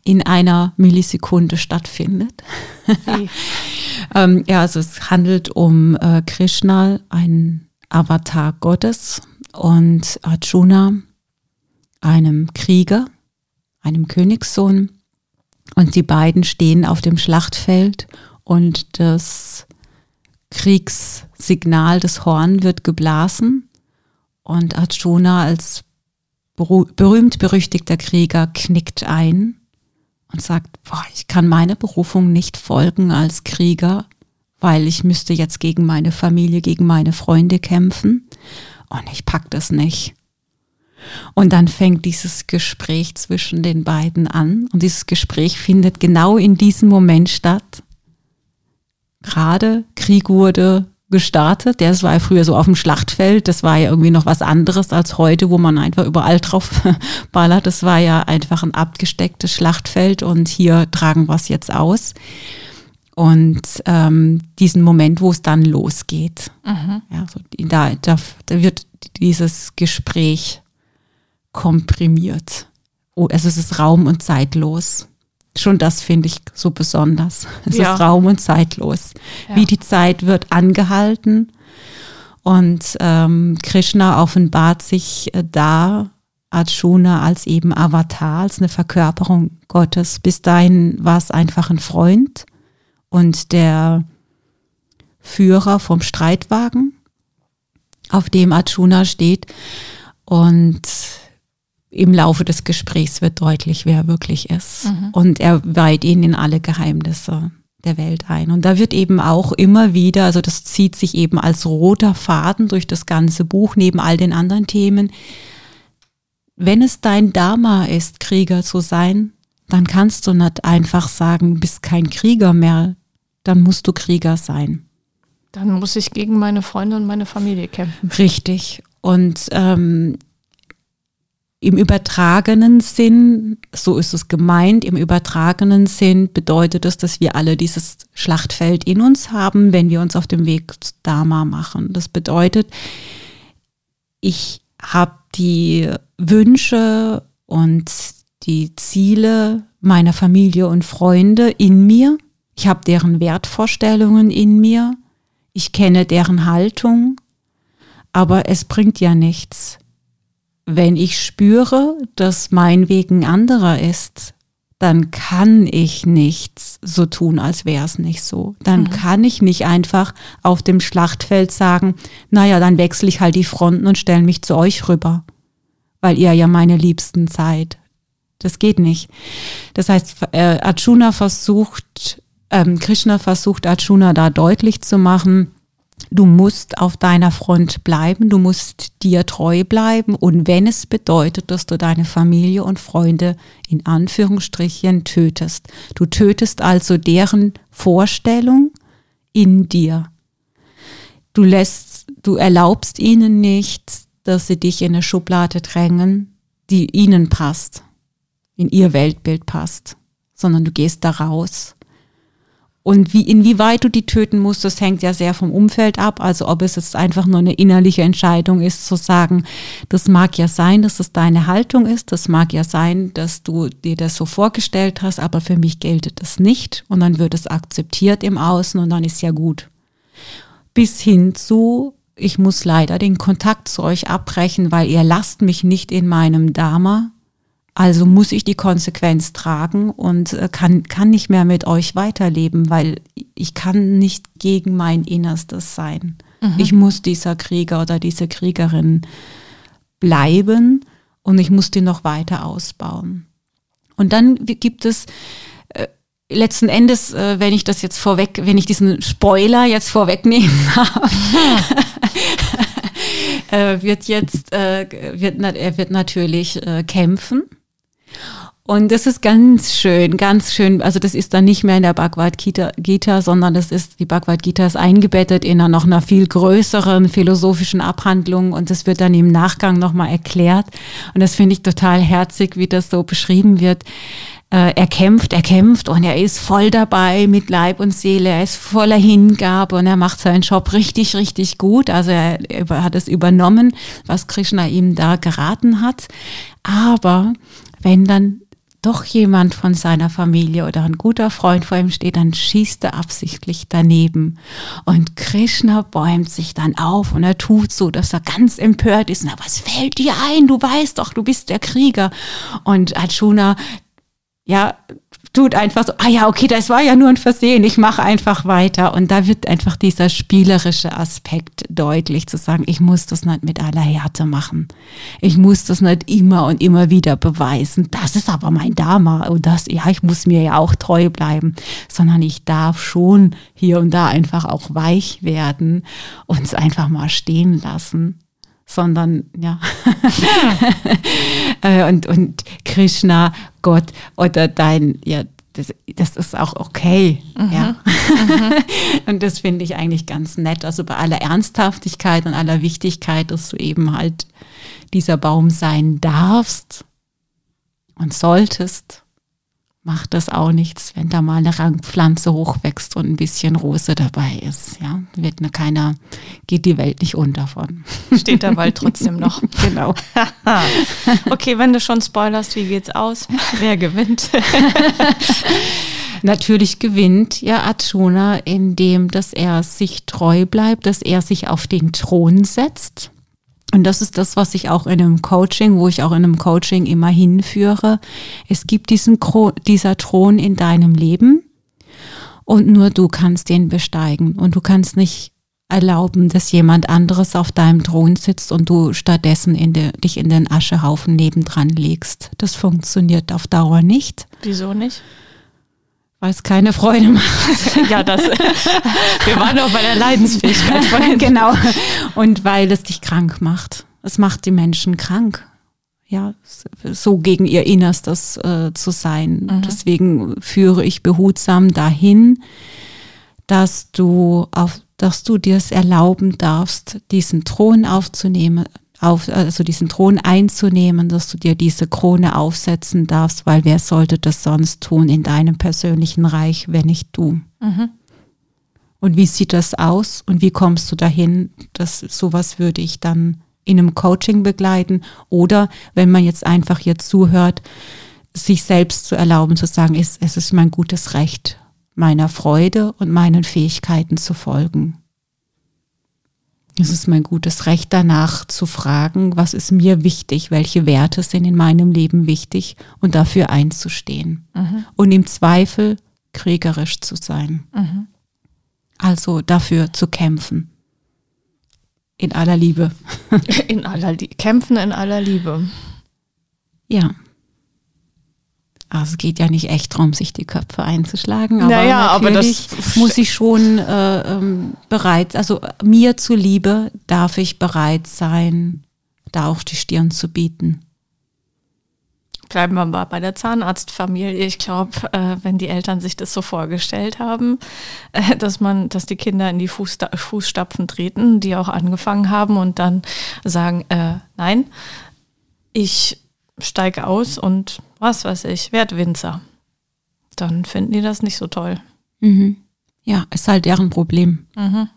in einer Millisekunde stattfindet. ähm, ja, also es handelt um äh, Krishna, ein Avatar Gottes. und Arjuna, einem Krieger, einem Königssohn. Und die beiden stehen auf dem Schlachtfeld und das Kriegssignal des Horn wird geblasen und Arjuna als berühmt-berüchtigter Krieger knickt ein und sagt, boah, ich kann meine Berufung nicht folgen als Krieger, weil ich müsste jetzt gegen meine Familie, gegen meine Freunde kämpfen und ich pack das nicht. Und dann fängt dieses Gespräch zwischen den beiden an und dieses Gespräch findet genau in diesem Moment statt. Gerade Krieg wurde gestartet. Das war ja früher so auf dem Schlachtfeld. Das war ja irgendwie noch was anderes als heute, wo man einfach überall drauf ballert. Das war ja einfach ein abgestecktes Schlachtfeld und hier tragen wir es jetzt aus. Und ähm, diesen Moment, wo es dann losgeht, mhm. ja, so, da, da, da wird dieses Gespräch komprimiert. Oh, also es ist raum- und zeitlos. Schon das finde ich so besonders. Es ja. ist raum- und zeitlos. Ja. Wie die Zeit wird angehalten. Und ähm, Krishna offenbart sich äh, da Arjuna als eben Avatar, als eine Verkörperung Gottes. Bis dahin war es einfach ein Freund und der Führer vom Streitwagen, auf dem Arjuna steht. Und im Laufe des Gesprächs wird deutlich, wer er wirklich ist. Mhm. Und er weiht ihn in alle Geheimnisse der Welt ein. Und da wird eben auch immer wieder, also das zieht sich eben als roter Faden durch das ganze Buch, neben all den anderen Themen. Wenn es dein Dharma ist, Krieger zu sein, dann kannst du nicht einfach sagen, bist kein Krieger mehr, dann musst du Krieger sein. Dann muss ich gegen meine Freunde und meine Familie kämpfen. Richtig. Und ähm, im übertragenen Sinn, so ist es gemeint, im übertragenen Sinn bedeutet es, dass wir alle dieses Schlachtfeld in uns haben, wenn wir uns auf dem Weg zu Dharma machen. Das bedeutet, ich habe die Wünsche und die Ziele meiner Familie und Freunde in mir. Ich habe deren Wertvorstellungen in mir. Ich kenne deren Haltung. Aber es bringt ja nichts wenn ich spüre, dass mein Weg ein anderer ist, dann kann ich nichts so tun, als wäre es nicht so. Dann mhm. kann ich nicht einfach auf dem Schlachtfeld sagen, naja, dann wechsle ich halt die Fronten und stelle mich zu euch rüber, weil ihr ja meine Liebsten seid. Das geht nicht. Das heißt, äh, Arjuna versucht, ähm, Krishna versucht Arjuna da deutlich zu machen, Du musst auf deiner Front bleiben, du musst dir treu bleiben und wenn es bedeutet, dass du deine Familie und Freunde in Anführungsstrichen tötest. Du tötest also deren Vorstellung in dir. Du lässt, du erlaubst ihnen nicht, dass sie dich in eine Schublade drängen, die ihnen passt, in ihr Weltbild passt, sondern du gehst da raus und wie, inwieweit du die töten musst, das hängt ja sehr vom Umfeld ab. Also ob es jetzt einfach nur eine innerliche Entscheidung ist, zu sagen, das mag ja sein, dass es deine Haltung ist. Das mag ja sein, dass du dir das so vorgestellt hast, aber für mich gilt das nicht. Und dann wird es akzeptiert im Außen und dann ist ja gut. Bis hin zu, ich muss leider den Kontakt zu euch abbrechen, weil ihr lasst mich nicht in meinem Dharma also muss ich die Konsequenz tragen und äh, kann, kann nicht mehr mit euch weiterleben, weil ich kann nicht gegen mein Innerstes sein. Mhm. Ich muss dieser Krieger oder diese Kriegerin bleiben und ich muss die noch weiter ausbauen. Und dann gibt es äh, letzten Endes, äh, wenn ich das jetzt vorweg, wenn ich diesen Spoiler jetzt vorwegnehmen darf, äh, wird jetzt, äh, wird, er wird natürlich äh, kämpfen und das ist ganz schön, ganz schön. Also das ist dann nicht mehr in der Bhagavad Gita, sondern das ist, die Bhagavad Gita ist eingebettet in einer noch einer viel größeren philosophischen Abhandlung und das wird dann im Nachgang nochmal erklärt. Und das finde ich total herzig, wie das so beschrieben wird. Äh, er kämpft, er kämpft und er ist voll dabei mit Leib und Seele. Er ist voller Hingabe und er macht seinen Job richtig, richtig gut. Also er hat es übernommen, was Krishna ihm da geraten hat. Aber wenn dann doch jemand von seiner Familie oder ein guter Freund vor ihm steht, dann schießt er absichtlich daneben. Und Krishna bäumt sich dann auf und er tut so, dass er ganz empört ist. Na, was fällt dir ein? Du weißt doch, du bist der Krieger. Und Arjuna, ja, tut einfach so, ah ja, okay, das war ja nur ein Versehen, ich mache einfach weiter. Und da wird einfach dieser spielerische Aspekt deutlich zu sagen, ich muss das nicht mit aller Härte machen. Ich muss das nicht immer und immer wieder beweisen. Das ist aber mein Dharma und das, ja, ich muss mir ja auch treu bleiben, sondern ich darf schon hier und da einfach auch weich werden und es einfach mal stehen lassen sondern ja. Äh, und, und Krishna, Gott oder dein, ja, das, das ist auch okay. Mhm. Ja. Mhm. und das finde ich eigentlich ganz nett. Also bei aller Ernsthaftigkeit und aller Wichtigkeit, dass du eben halt dieser Baum sein darfst und solltest macht das auch nichts, wenn da mal eine Rangpflanze hochwächst und ein bisschen Rose dabei ist. Ja, wird ne keiner, geht die Welt nicht unter von. Steht der Wald trotzdem noch. genau. okay, wenn du schon spoilerst, wie geht's aus? Wer gewinnt? Natürlich gewinnt ja Arjuna, indem dass er sich treu bleibt, dass er sich auf den Thron setzt und das ist das, was ich auch in einem Coaching, wo ich auch in einem Coaching immer hinführe. Es gibt diesen dieser Thron in deinem Leben und nur du kannst den besteigen und du kannst nicht erlauben, dass jemand anderes auf deinem Thron sitzt und du stattdessen in de, dich in den Aschehaufen nebendran legst. Das funktioniert auf Dauer nicht. Wieso nicht? Weil es keine Freude macht. ja, das. Wir waren auch bei der Leidensfähigkeit vorhin. genau. Und weil es dich krank macht. Es macht die Menschen krank. Ja, so gegen ihr Innerstes äh, zu sein. Mhm. Deswegen führe ich behutsam dahin, dass du auf, dass du dir es erlauben darfst, diesen Thron aufzunehmen, auf, also diesen Thron einzunehmen, dass du dir diese Krone aufsetzen darfst, weil wer sollte das sonst tun in deinem persönlichen Reich, wenn nicht du? Mhm. Und wie sieht das aus und wie kommst du dahin? dass sowas würde ich dann in einem Coaching begleiten oder wenn man jetzt einfach hier zuhört, sich selbst zu erlauben, zu sagen, es, es ist mein gutes Recht, meiner Freude und meinen Fähigkeiten zu folgen. Es ist mein gutes Recht danach zu fragen, was ist mir wichtig, welche Werte sind in meinem Leben wichtig und dafür einzustehen. Mhm. Und im Zweifel kriegerisch zu sein. Mhm. Also dafür zu kämpfen. In aller Liebe. In aller Liebe. Kämpfen in aller Liebe. Ja. Also es geht ja nicht echt darum, sich die Köpfe einzuschlagen, aber naja, aber das muss ich schon äh, ähm, bereit, also mir zuliebe darf ich bereit sein, da auch die Stirn zu bieten. Bleiben wir mal bei der Zahnarztfamilie. Ich glaube, äh, wenn die Eltern sich das so vorgestellt haben, äh, dass man, dass die Kinder in die Fußsta Fußstapfen treten, die auch angefangen haben und dann sagen, äh, nein, ich steige aus und was weiß ich, werd Winzer. Dann finden die das nicht so toll. Mhm. Ja, ist halt deren Problem. Mhm.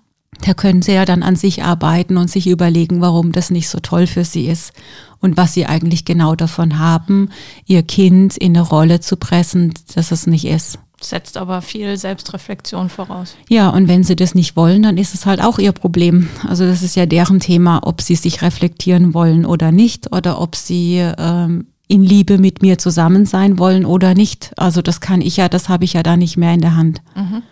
Da können sie ja dann an sich arbeiten und sich überlegen, warum das nicht so toll für sie ist und was sie eigentlich genau davon haben, ihr Kind in eine Rolle zu pressen, dass es nicht ist. Setzt aber viel Selbstreflexion voraus. Ja, und wenn sie das nicht wollen, dann ist es halt auch ihr Problem. Also das ist ja deren Thema, ob sie sich reflektieren wollen oder nicht oder ob sie ähm, in Liebe mit mir zusammen sein wollen oder nicht. Also das kann ich ja, das habe ich ja da nicht mehr in der Hand. Mhm.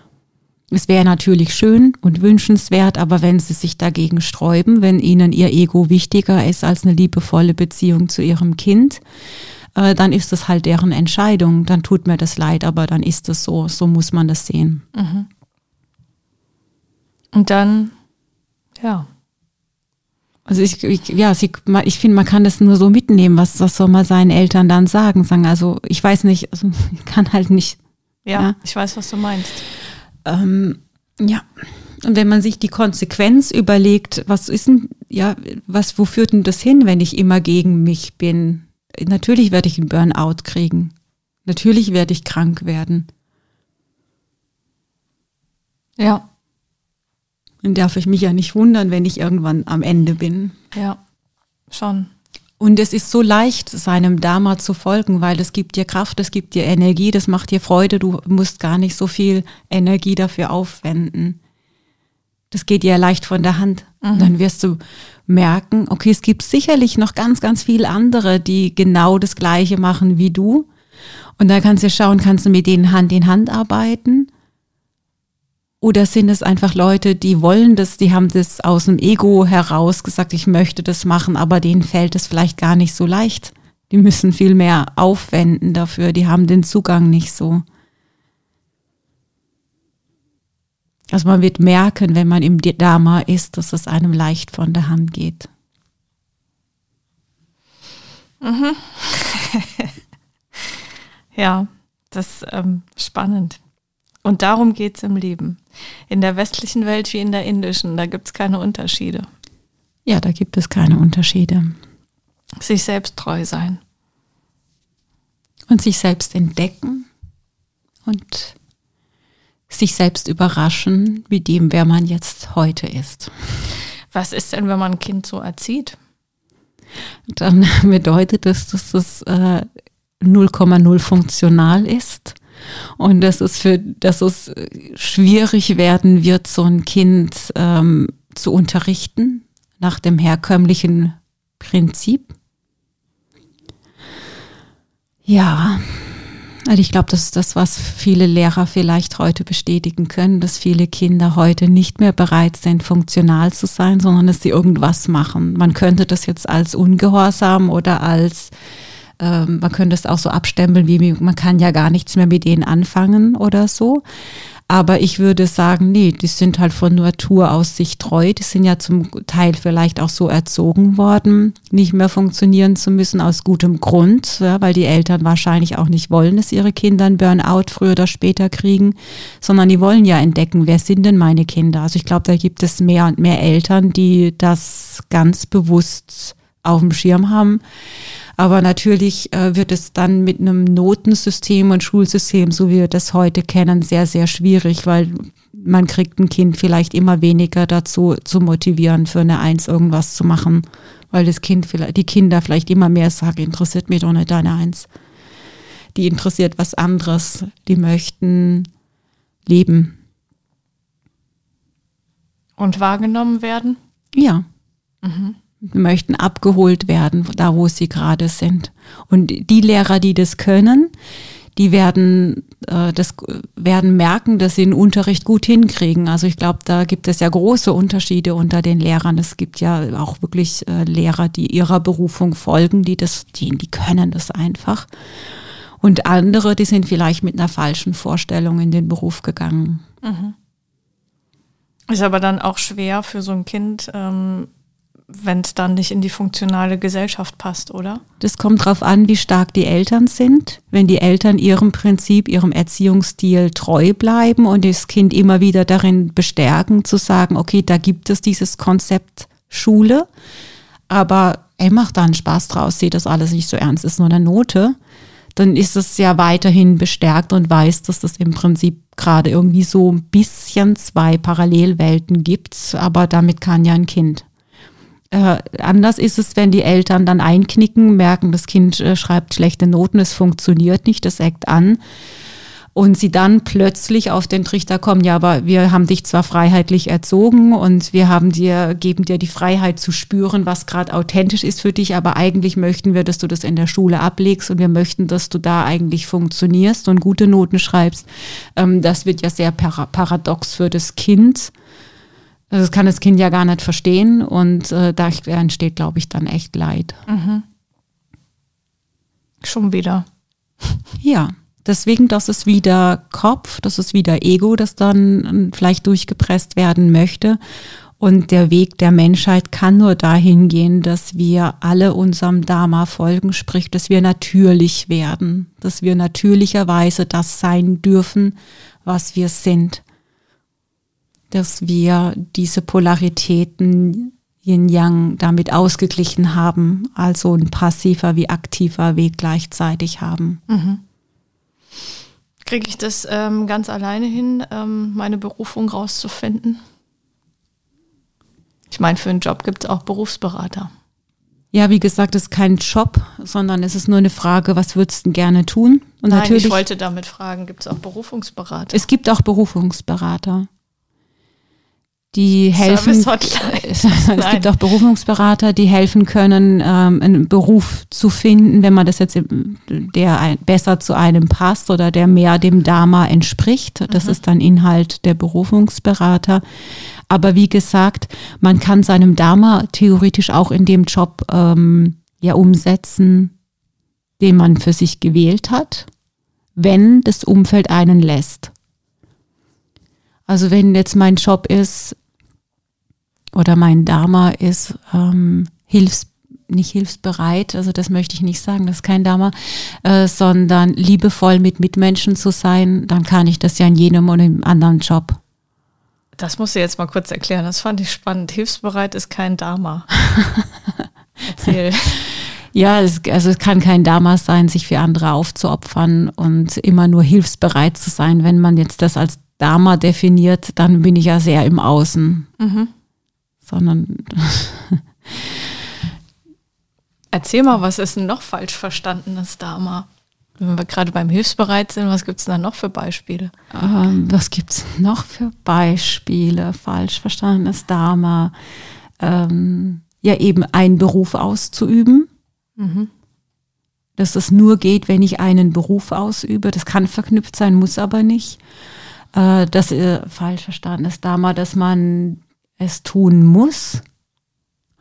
Es wäre natürlich schön und wünschenswert, aber wenn sie sich dagegen sträuben, wenn ihnen ihr Ego wichtiger ist als eine liebevolle Beziehung zu ihrem Kind, äh, dann ist das halt deren Entscheidung. Dann tut mir das leid, aber dann ist es so. So muss man das sehen. Mhm. Und dann, ja, also ich, ich ja, ich, ich finde, man kann das nur so mitnehmen. Was, was soll man seinen Eltern dann sagen? Sagen, also ich weiß nicht, also ich kann halt nicht. Ja, ja. ich weiß, was du meinst. Ähm, ja. Und wenn man sich die Konsequenz überlegt, was ist denn, ja, was, wo führt denn das hin, wenn ich immer gegen mich bin? Natürlich werde ich einen Burnout kriegen. Natürlich werde ich krank werden. Ja. Dann darf ich mich ja nicht wundern, wenn ich irgendwann am Ende bin. Ja, schon. Und es ist so leicht, seinem Dharma zu folgen, weil es gibt dir Kraft, es gibt dir Energie, das macht dir Freude, du musst gar nicht so viel Energie dafür aufwenden. Das geht dir leicht von der Hand. Mhm. Dann wirst du merken, okay, es gibt sicherlich noch ganz, ganz viele andere, die genau das Gleiche machen wie du. Und da kannst du schauen, kannst du mit denen Hand in Hand arbeiten oder sind es einfach Leute, die wollen das, die haben das aus dem Ego heraus gesagt, ich möchte das machen, aber denen fällt es vielleicht gar nicht so leicht. Die müssen viel mehr aufwenden dafür, die haben den Zugang nicht so. Also man wird merken, wenn man im Dharma ist, dass es einem leicht von der Hand geht. Mhm. ja, das ist ähm, spannend. Und darum geht es im Leben. In der westlichen Welt wie in der indischen, da gibt es keine Unterschiede. Ja, da gibt es keine Unterschiede. Sich selbst treu sein. Und sich selbst entdecken und sich selbst überraschen, wie dem, wer man jetzt heute ist. Was ist denn, wenn man ein Kind so erzieht? Dann bedeutet das, dass es 0,0 äh, funktional ist und dass es für, dass es schwierig werden wird, so ein Kind ähm, zu unterrichten nach dem herkömmlichen Prinzip. Ja, also ich glaube, das ist das, was viele Lehrer vielleicht heute bestätigen können, dass viele Kinder heute nicht mehr bereit sind, funktional zu sein, sondern dass sie irgendwas machen. Man könnte das jetzt als Ungehorsam oder als ähm, man könnte es auch so abstempeln, wie man kann ja gar nichts mehr mit denen anfangen oder so. Aber ich würde sagen, nee, die sind halt von Natur aus sich treu. Die sind ja zum Teil vielleicht auch so erzogen worden, nicht mehr funktionieren zu müssen aus gutem Grund, ja, weil die Eltern wahrscheinlich auch nicht wollen, dass ihre Kinder einen Burnout früher oder später kriegen, sondern die wollen ja entdecken, wer sind denn meine Kinder. Also ich glaube, da gibt es mehr und mehr Eltern, die das ganz bewusst auf dem Schirm haben. Aber natürlich äh, wird es dann mit einem Notensystem und Schulsystem, so wie wir das heute kennen, sehr, sehr schwierig, weil man kriegt ein Kind vielleicht immer weniger dazu zu motivieren, für eine Eins irgendwas zu machen, weil das Kind vielleicht, die Kinder vielleicht immer mehr sagen, interessiert mich doch nicht deine Eins. Die interessiert was anderes. Die möchten leben. Und wahrgenommen werden? Ja. Mhm möchten abgeholt werden, da wo sie gerade sind. Und die Lehrer, die das können, die werden äh, das werden merken, dass sie den Unterricht gut hinkriegen. Also ich glaube, da gibt es ja große Unterschiede unter den Lehrern. Es gibt ja auch wirklich äh, Lehrer, die ihrer Berufung folgen, die das, die, die können das einfach. Und andere, die sind vielleicht mit einer falschen Vorstellung in den Beruf gegangen. Mhm. Ist aber dann auch schwer für so ein Kind, ähm, wenn es dann nicht in die funktionale Gesellschaft passt, oder? Das kommt darauf an, wie stark die Eltern sind. Wenn die Eltern ihrem Prinzip, ihrem Erziehungsstil treu bleiben und das Kind immer wieder darin bestärken, zu sagen, okay, da gibt es dieses Konzept Schule, aber er macht da einen Spaß draus, sieht das alles nicht so ernst, ist nur eine Note, dann ist es ja weiterhin bestärkt und weiß, dass das im Prinzip gerade irgendwie so ein bisschen zwei Parallelwelten gibt, aber damit kann ja ein Kind äh, anders ist es, wenn die Eltern dann einknicken, merken, das Kind äh, schreibt schlechte Noten, es funktioniert nicht, das eckt an. Und sie dann plötzlich auf den Trichter kommen, ja, aber wir haben dich zwar freiheitlich erzogen und wir haben dir, geben dir die Freiheit zu spüren, was gerade authentisch ist für dich, aber eigentlich möchten wir, dass du das in der Schule ablegst und wir möchten, dass du da eigentlich funktionierst und gute Noten schreibst. Ähm, das wird ja sehr paradox für das Kind also das kann das Kind ja gar nicht verstehen und äh, da entsteht, glaube ich, dann echt Leid. Mhm. Schon wieder. Ja, deswegen, das ist wieder Kopf, das ist wieder Ego, das dann ähm, vielleicht durchgepresst werden möchte. Und der Weg der Menschheit kann nur dahin gehen, dass wir alle unserem Dharma folgen, sprich, dass wir natürlich werden, dass wir natürlicherweise das sein dürfen, was wir sind dass wir diese Polaritäten Yin-Yang damit ausgeglichen haben, also ein passiver wie aktiver Weg gleichzeitig haben. Mhm. Kriege ich das ähm, ganz alleine hin, ähm, meine Berufung rauszufinden? Ich meine, für einen Job gibt es auch Berufsberater. Ja, wie gesagt, es ist kein Job, sondern es ist nur eine Frage, was würdest du gerne tun? Und Nein, natürlich, ich wollte damit fragen, gibt es auch Berufungsberater? Es gibt auch Berufungsberater die helfen. es gibt auch Berufungsberater, die helfen können, ähm, einen Beruf zu finden, wenn man das jetzt, der besser zu einem passt oder der mehr dem Dharma entspricht. Das mhm. ist dann Inhalt der Berufungsberater. Aber wie gesagt, man kann seinem Dharma theoretisch auch in dem Job ähm, ja umsetzen, den man für sich gewählt hat, wenn das Umfeld einen lässt. Also wenn jetzt mein Job ist oder mein Dharma ist ähm, hilfs nicht hilfsbereit, also das möchte ich nicht sagen, das ist kein Dharma, äh, sondern liebevoll mit Mitmenschen zu sein, dann kann ich das ja in jedem und im anderen Job. Das musst du jetzt mal kurz erklären, das fand ich spannend. Hilfsbereit ist kein Dharma. Erzähl. Ja, es, also es kann kein Dharma sein, sich für andere aufzuopfern und immer nur hilfsbereit zu sein. Wenn man jetzt das als Dharma definiert, dann bin ich ja sehr im Außen. Mhm. Sondern. Erzähl mal, was ist denn noch falsch verstandenes Dharma? Wenn wir gerade beim Hilfsbereit sind, was gibt es da noch für Beispiele? Ähm, was gibt es noch für Beispiele? Falsch verstandenes Dharma. Ähm, ja, eben einen Beruf auszuüben. Mhm dass es nur geht, wenn ich einen Beruf ausübe. Das kann verknüpft sein, muss aber nicht. Äh, das äh, falsch verstanden ist damals, dass man es tun muss,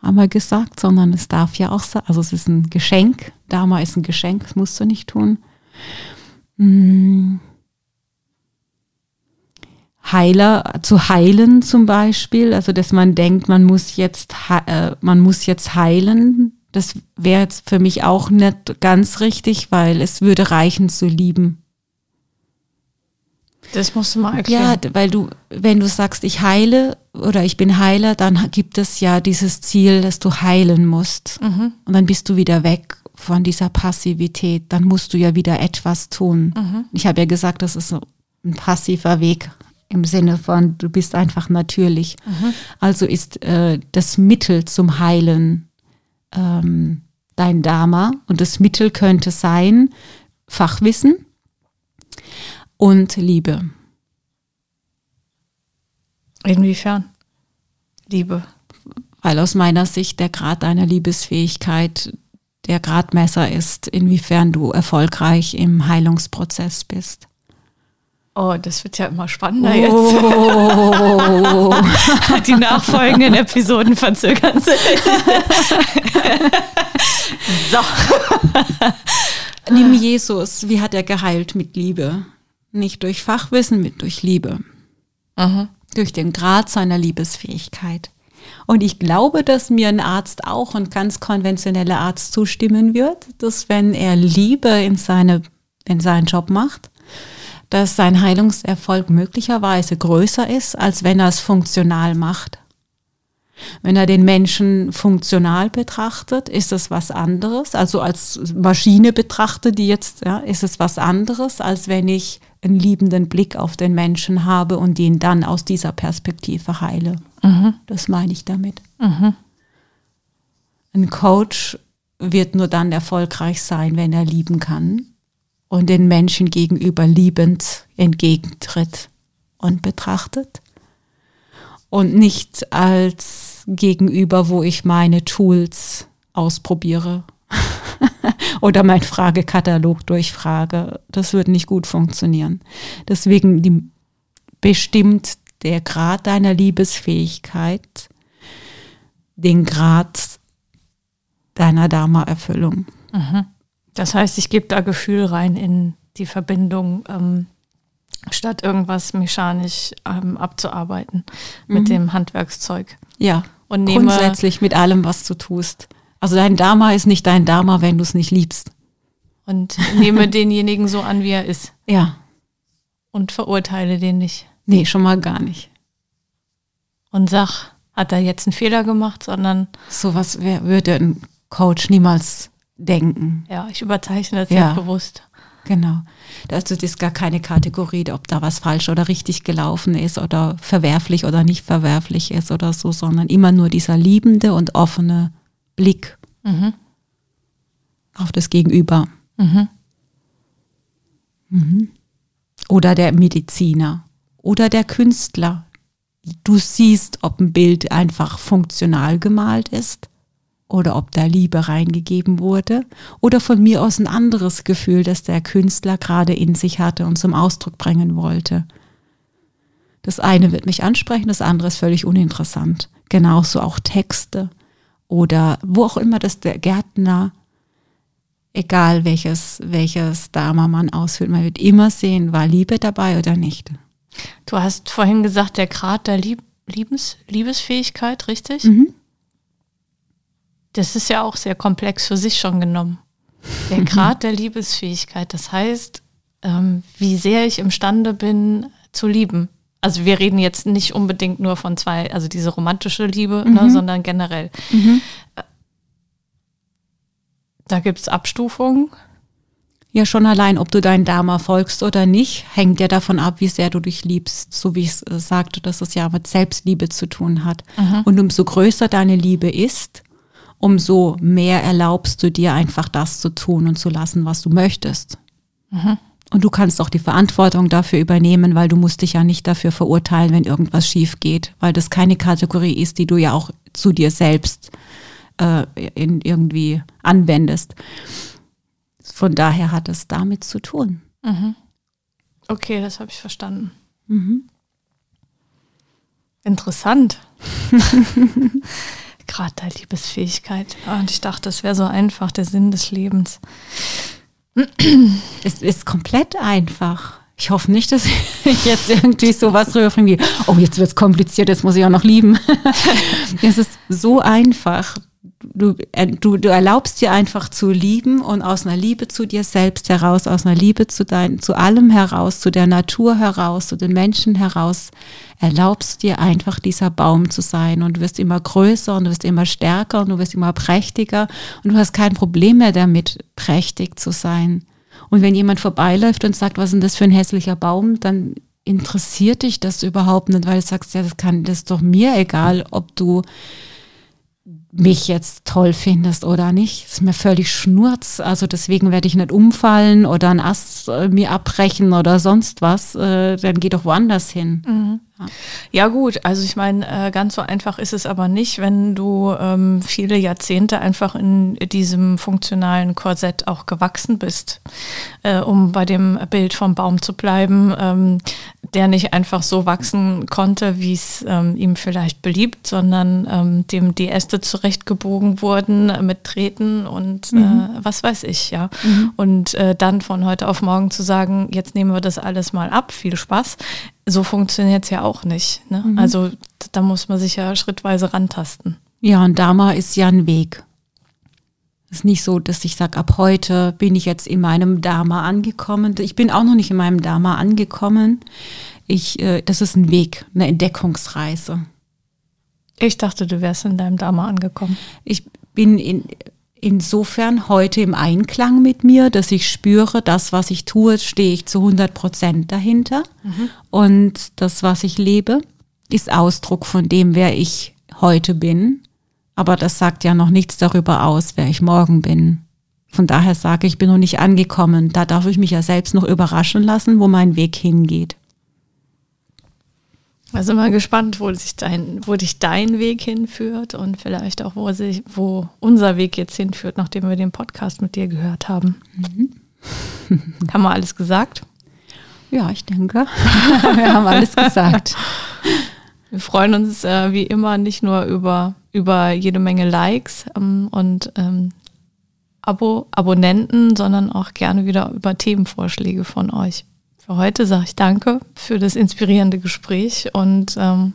haben wir gesagt, sondern es darf ja auch sein. Also es ist ein Geschenk. Dharma ist ein Geschenk, das musst du nicht tun. Hm. Heiler zu heilen zum Beispiel, also dass man denkt, man muss jetzt, äh, man muss jetzt heilen, das wäre jetzt für mich auch nicht ganz richtig, weil es würde reichen zu lieben. Das musst du mal erklären. Ja, weil du, wenn du sagst, ich heile oder ich bin Heiler, dann gibt es ja dieses Ziel, dass du heilen musst. Mhm. Und dann bist du wieder weg von dieser Passivität. Dann musst du ja wieder etwas tun. Mhm. Ich habe ja gesagt, das ist ein passiver Weg im Sinne von, du bist einfach natürlich. Mhm. Also ist äh, das Mittel zum Heilen ähm, dein Dharma und das Mittel könnte sein Fachwissen und Liebe. Inwiefern? Liebe. Weil aus meiner Sicht der Grad deiner Liebesfähigkeit der Gradmesser ist, inwiefern du erfolgreich im Heilungsprozess bist. Oh, das wird ja immer spannender oh. jetzt. Die nachfolgenden Episoden verzögern sich. so. Nimm Jesus, wie hat er geheilt mit Liebe? Nicht durch Fachwissen, mit durch Liebe. Mhm. Durch den Grad seiner Liebesfähigkeit. Und ich glaube, dass mir ein Arzt auch, ein ganz konventioneller Arzt zustimmen wird, dass wenn er Liebe in, seine, in seinen Job macht, dass sein Heilungserfolg möglicherweise größer ist, als wenn er es funktional macht. Wenn er den Menschen funktional betrachtet, ist es was anderes. Also als Maschine betrachtet, die jetzt, ja, ist es was anderes, als wenn ich einen liebenden Blick auf den Menschen habe und ihn dann aus dieser Perspektive heile. Mhm. Das meine ich damit. Mhm. Ein Coach wird nur dann erfolgreich sein, wenn er lieben kann und den Menschen gegenüber liebend entgegentritt und betrachtet und nicht als Gegenüber, wo ich meine Tools ausprobiere oder mein Fragekatalog durchfrage. Das wird nicht gut funktionieren. Deswegen die, bestimmt der Grad deiner Liebesfähigkeit den Grad deiner Dharma-Erfüllung. Mhm. Das heißt, ich gebe da Gefühl rein in die Verbindung, ähm, statt irgendwas mechanisch ähm, abzuarbeiten mit mhm. dem Handwerkszeug. Ja, und nehme, grundsätzlich mit allem, was du tust. Also dein Dharma ist nicht dein Dharma, wenn du es nicht liebst. Und nehme denjenigen so an, wie er ist. Ja. Und verurteile den nicht. Nee, schon mal gar nicht. Und sag, hat er jetzt einen Fehler gemacht, sondern. Sowas würde ein Coach niemals denken. Ja, ich überzeichne das ja bewusst. Genau. Also das ist gar keine Kategorie, ob da was falsch oder richtig gelaufen ist oder verwerflich oder nicht verwerflich ist oder so, sondern immer nur dieser liebende und offene Blick Mhm. Auf das Gegenüber. Mhm. Mhm. Oder der Mediziner oder der Künstler. Du siehst, ob ein Bild einfach funktional gemalt ist oder ob da Liebe reingegeben wurde oder von mir aus ein anderes Gefühl, das der Künstler gerade in sich hatte und zum Ausdruck bringen wollte. Das eine wird mich ansprechen, das andere ist völlig uninteressant. Genauso auch Texte oder wo auch immer das der Gärtner, egal welches, welches Dama man ausführt, man wird immer sehen, war Liebe dabei oder nicht. Du hast vorhin gesagt, der Grad der Lieb Liebes Liebesfähigkeit, richtig? Mhm. Das ist ja auch sehr komplex für sich schon genommen. Der Grad der Liebesfähigkeit, das heißt, ähm, wie sehr ich imstande bin zu lieben. Also wir reden jetzt nicht unbedingt nur von zwei, also diese romantische Liebe, ne, mhm. ne, sondern generell. Mhm. Da gibt es Abstufungen. Ja, schon allein, ob du deinen Dharma folgst oder nicht, hängt ja davon ab, wie sehr du dich liebst. So wie ich es äh, sagte, dass es ja mit Selbstliebe zu tun hat. Mhm. Und umso größer deine Liebe ist, umso mehr erlaubst du dir einfach das zu tun und zu lassen, was du möchtest. Mhm. Und du kannst auch die Verantwortung dafür übernehmen, weil du musst dich ja nicht dafür verurteilen, wenn irgendwas schief geht, weil das keine Kategorie ist, die du ja auch zu dir selbst äh, in irgendwie anwendest. Von daher hat es damit zu tun. Mhm. Okay, das habe ich verstanden. Mhm. Interessant. Gerade der Liebesfähigkeit. Und ich dachte, das wäre so einfach, der Sinn des Lebens. es ist komplett einfach. Ich hoffe nicht, dass ich jetzt irgendwie sowas rüberbringe wie, oh, jetzt wird es kompliziert, jetzt muss ich auch noch lieben. es ist so einfach du, äh, du, du erlaubst dir einfach zu lieben und aus einer Liebe zu dir selbst heraus, aus einer Liebe zu dein, zu allem heraus, zu der Natur heraus, zu den Menschen heraus, erlaubst dir einfach dieser Baum zu sein und du wirst immer größer und du wirst immer stärker und du wirst immer prächtiger und du hast kein Problem mehr damit, prächtig zu sein. Und wenn jemand vorbeiläuft und sagt, was ist denn das für ein hässlicher Baum, dann interessiert dich das überhaupt nicht, weil du sagst, ja, das kann, das ist doch mir egal, ob du mich jetzt toll findest oder nicht. Ist mir völlig schnurz. Also deswegen werde ich nicht umfallen oder einen Ast äh, mir abbrechen oder sonst was. Äh, dann geh doch woanders hin. Mhm. Ja. gut, also ich meine, äh, ganz so einfach ist es aber nicht, wenn du ähm, viele Jahrzehnte einfach in diesem funktionalen Korsett auch gewachsen bist, äh, um bei dem Bild vom Baum zu bleiben, ähm, der nicht einfach so wachsen konnte, wie es ähm, ihm vielleicht beliebt, sondern ähm, dem die Äste zurechtgebogen wurden äh, mit Treten und äh, mhm. was weiß ich, ja. Mhm. Und äh, dann von heute auf morgen zu sagen, jetzt nehmen wir das alles mal ab, viel Spaß, so funktioniert es ja auch nicht. Ne? Mhm. Also da muss man sich ja schrittweise rantasten. Ja, und Dharma ist ja ein Weg. Es ist nicht so, dass ich sage, ab heute bin ich jetzt in meinem Dharma angekommen. Ich bin auch noch nicht in meinem Dharma angekommen. Ich, äh, das ist ein Weg, eine Entdeckungsreise. Ich dachte, du wärst in deinem Dharma angekommen. Ich bin in, insofern heute im Einklang mit mir, dass ich spüre, das, was ich tue, stehe ich zu 100 Prozent dahinter. Mhm. Und das, was ich lebe, ist Ausdruck von dem, wer ich heute bin. Aber das sagt ja noch nichts darüber aus, wer ich morgen bin. Von daher sage ich, ich bin noch nicht angekommen. Da darf ich mich ja selbst noch überraschen lassen, wo mein Weg hingeht. Also mal gespannt, wo, sich dein, wo dich dein Weg hinführt und vielleicht auch, wo, sich, wo unser Weg jetzt hinführt, nachdem wir den Podcast mit dir gehört haben. Mhm. haben wir alles gesagt? Ja, ich denke. wir haben alles gesagt. Wir freuen uns äh, wie immer nicht nur über, über jede Menge Likes ähm, und ähm, Abo, Abonnenten, sondern auch gerne wieder über Themenvorschläge von euch. Für heute sage ich danke für das inspirierende Gespräch und ähm,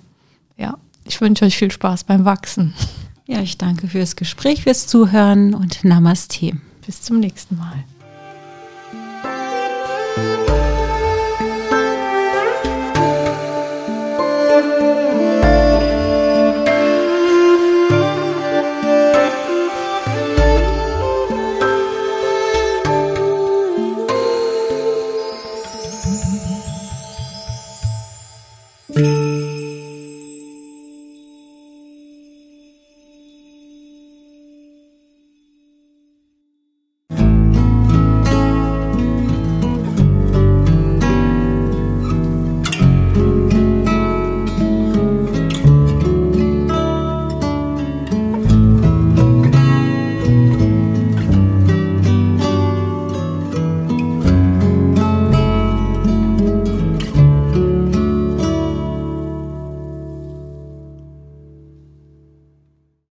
ja, ich wünsche euch viel Spaß beim Wachsen. Ja, ich danke fürs Gespräch, fürs Zuhören und Namaste. Bis zum nächsten Mal.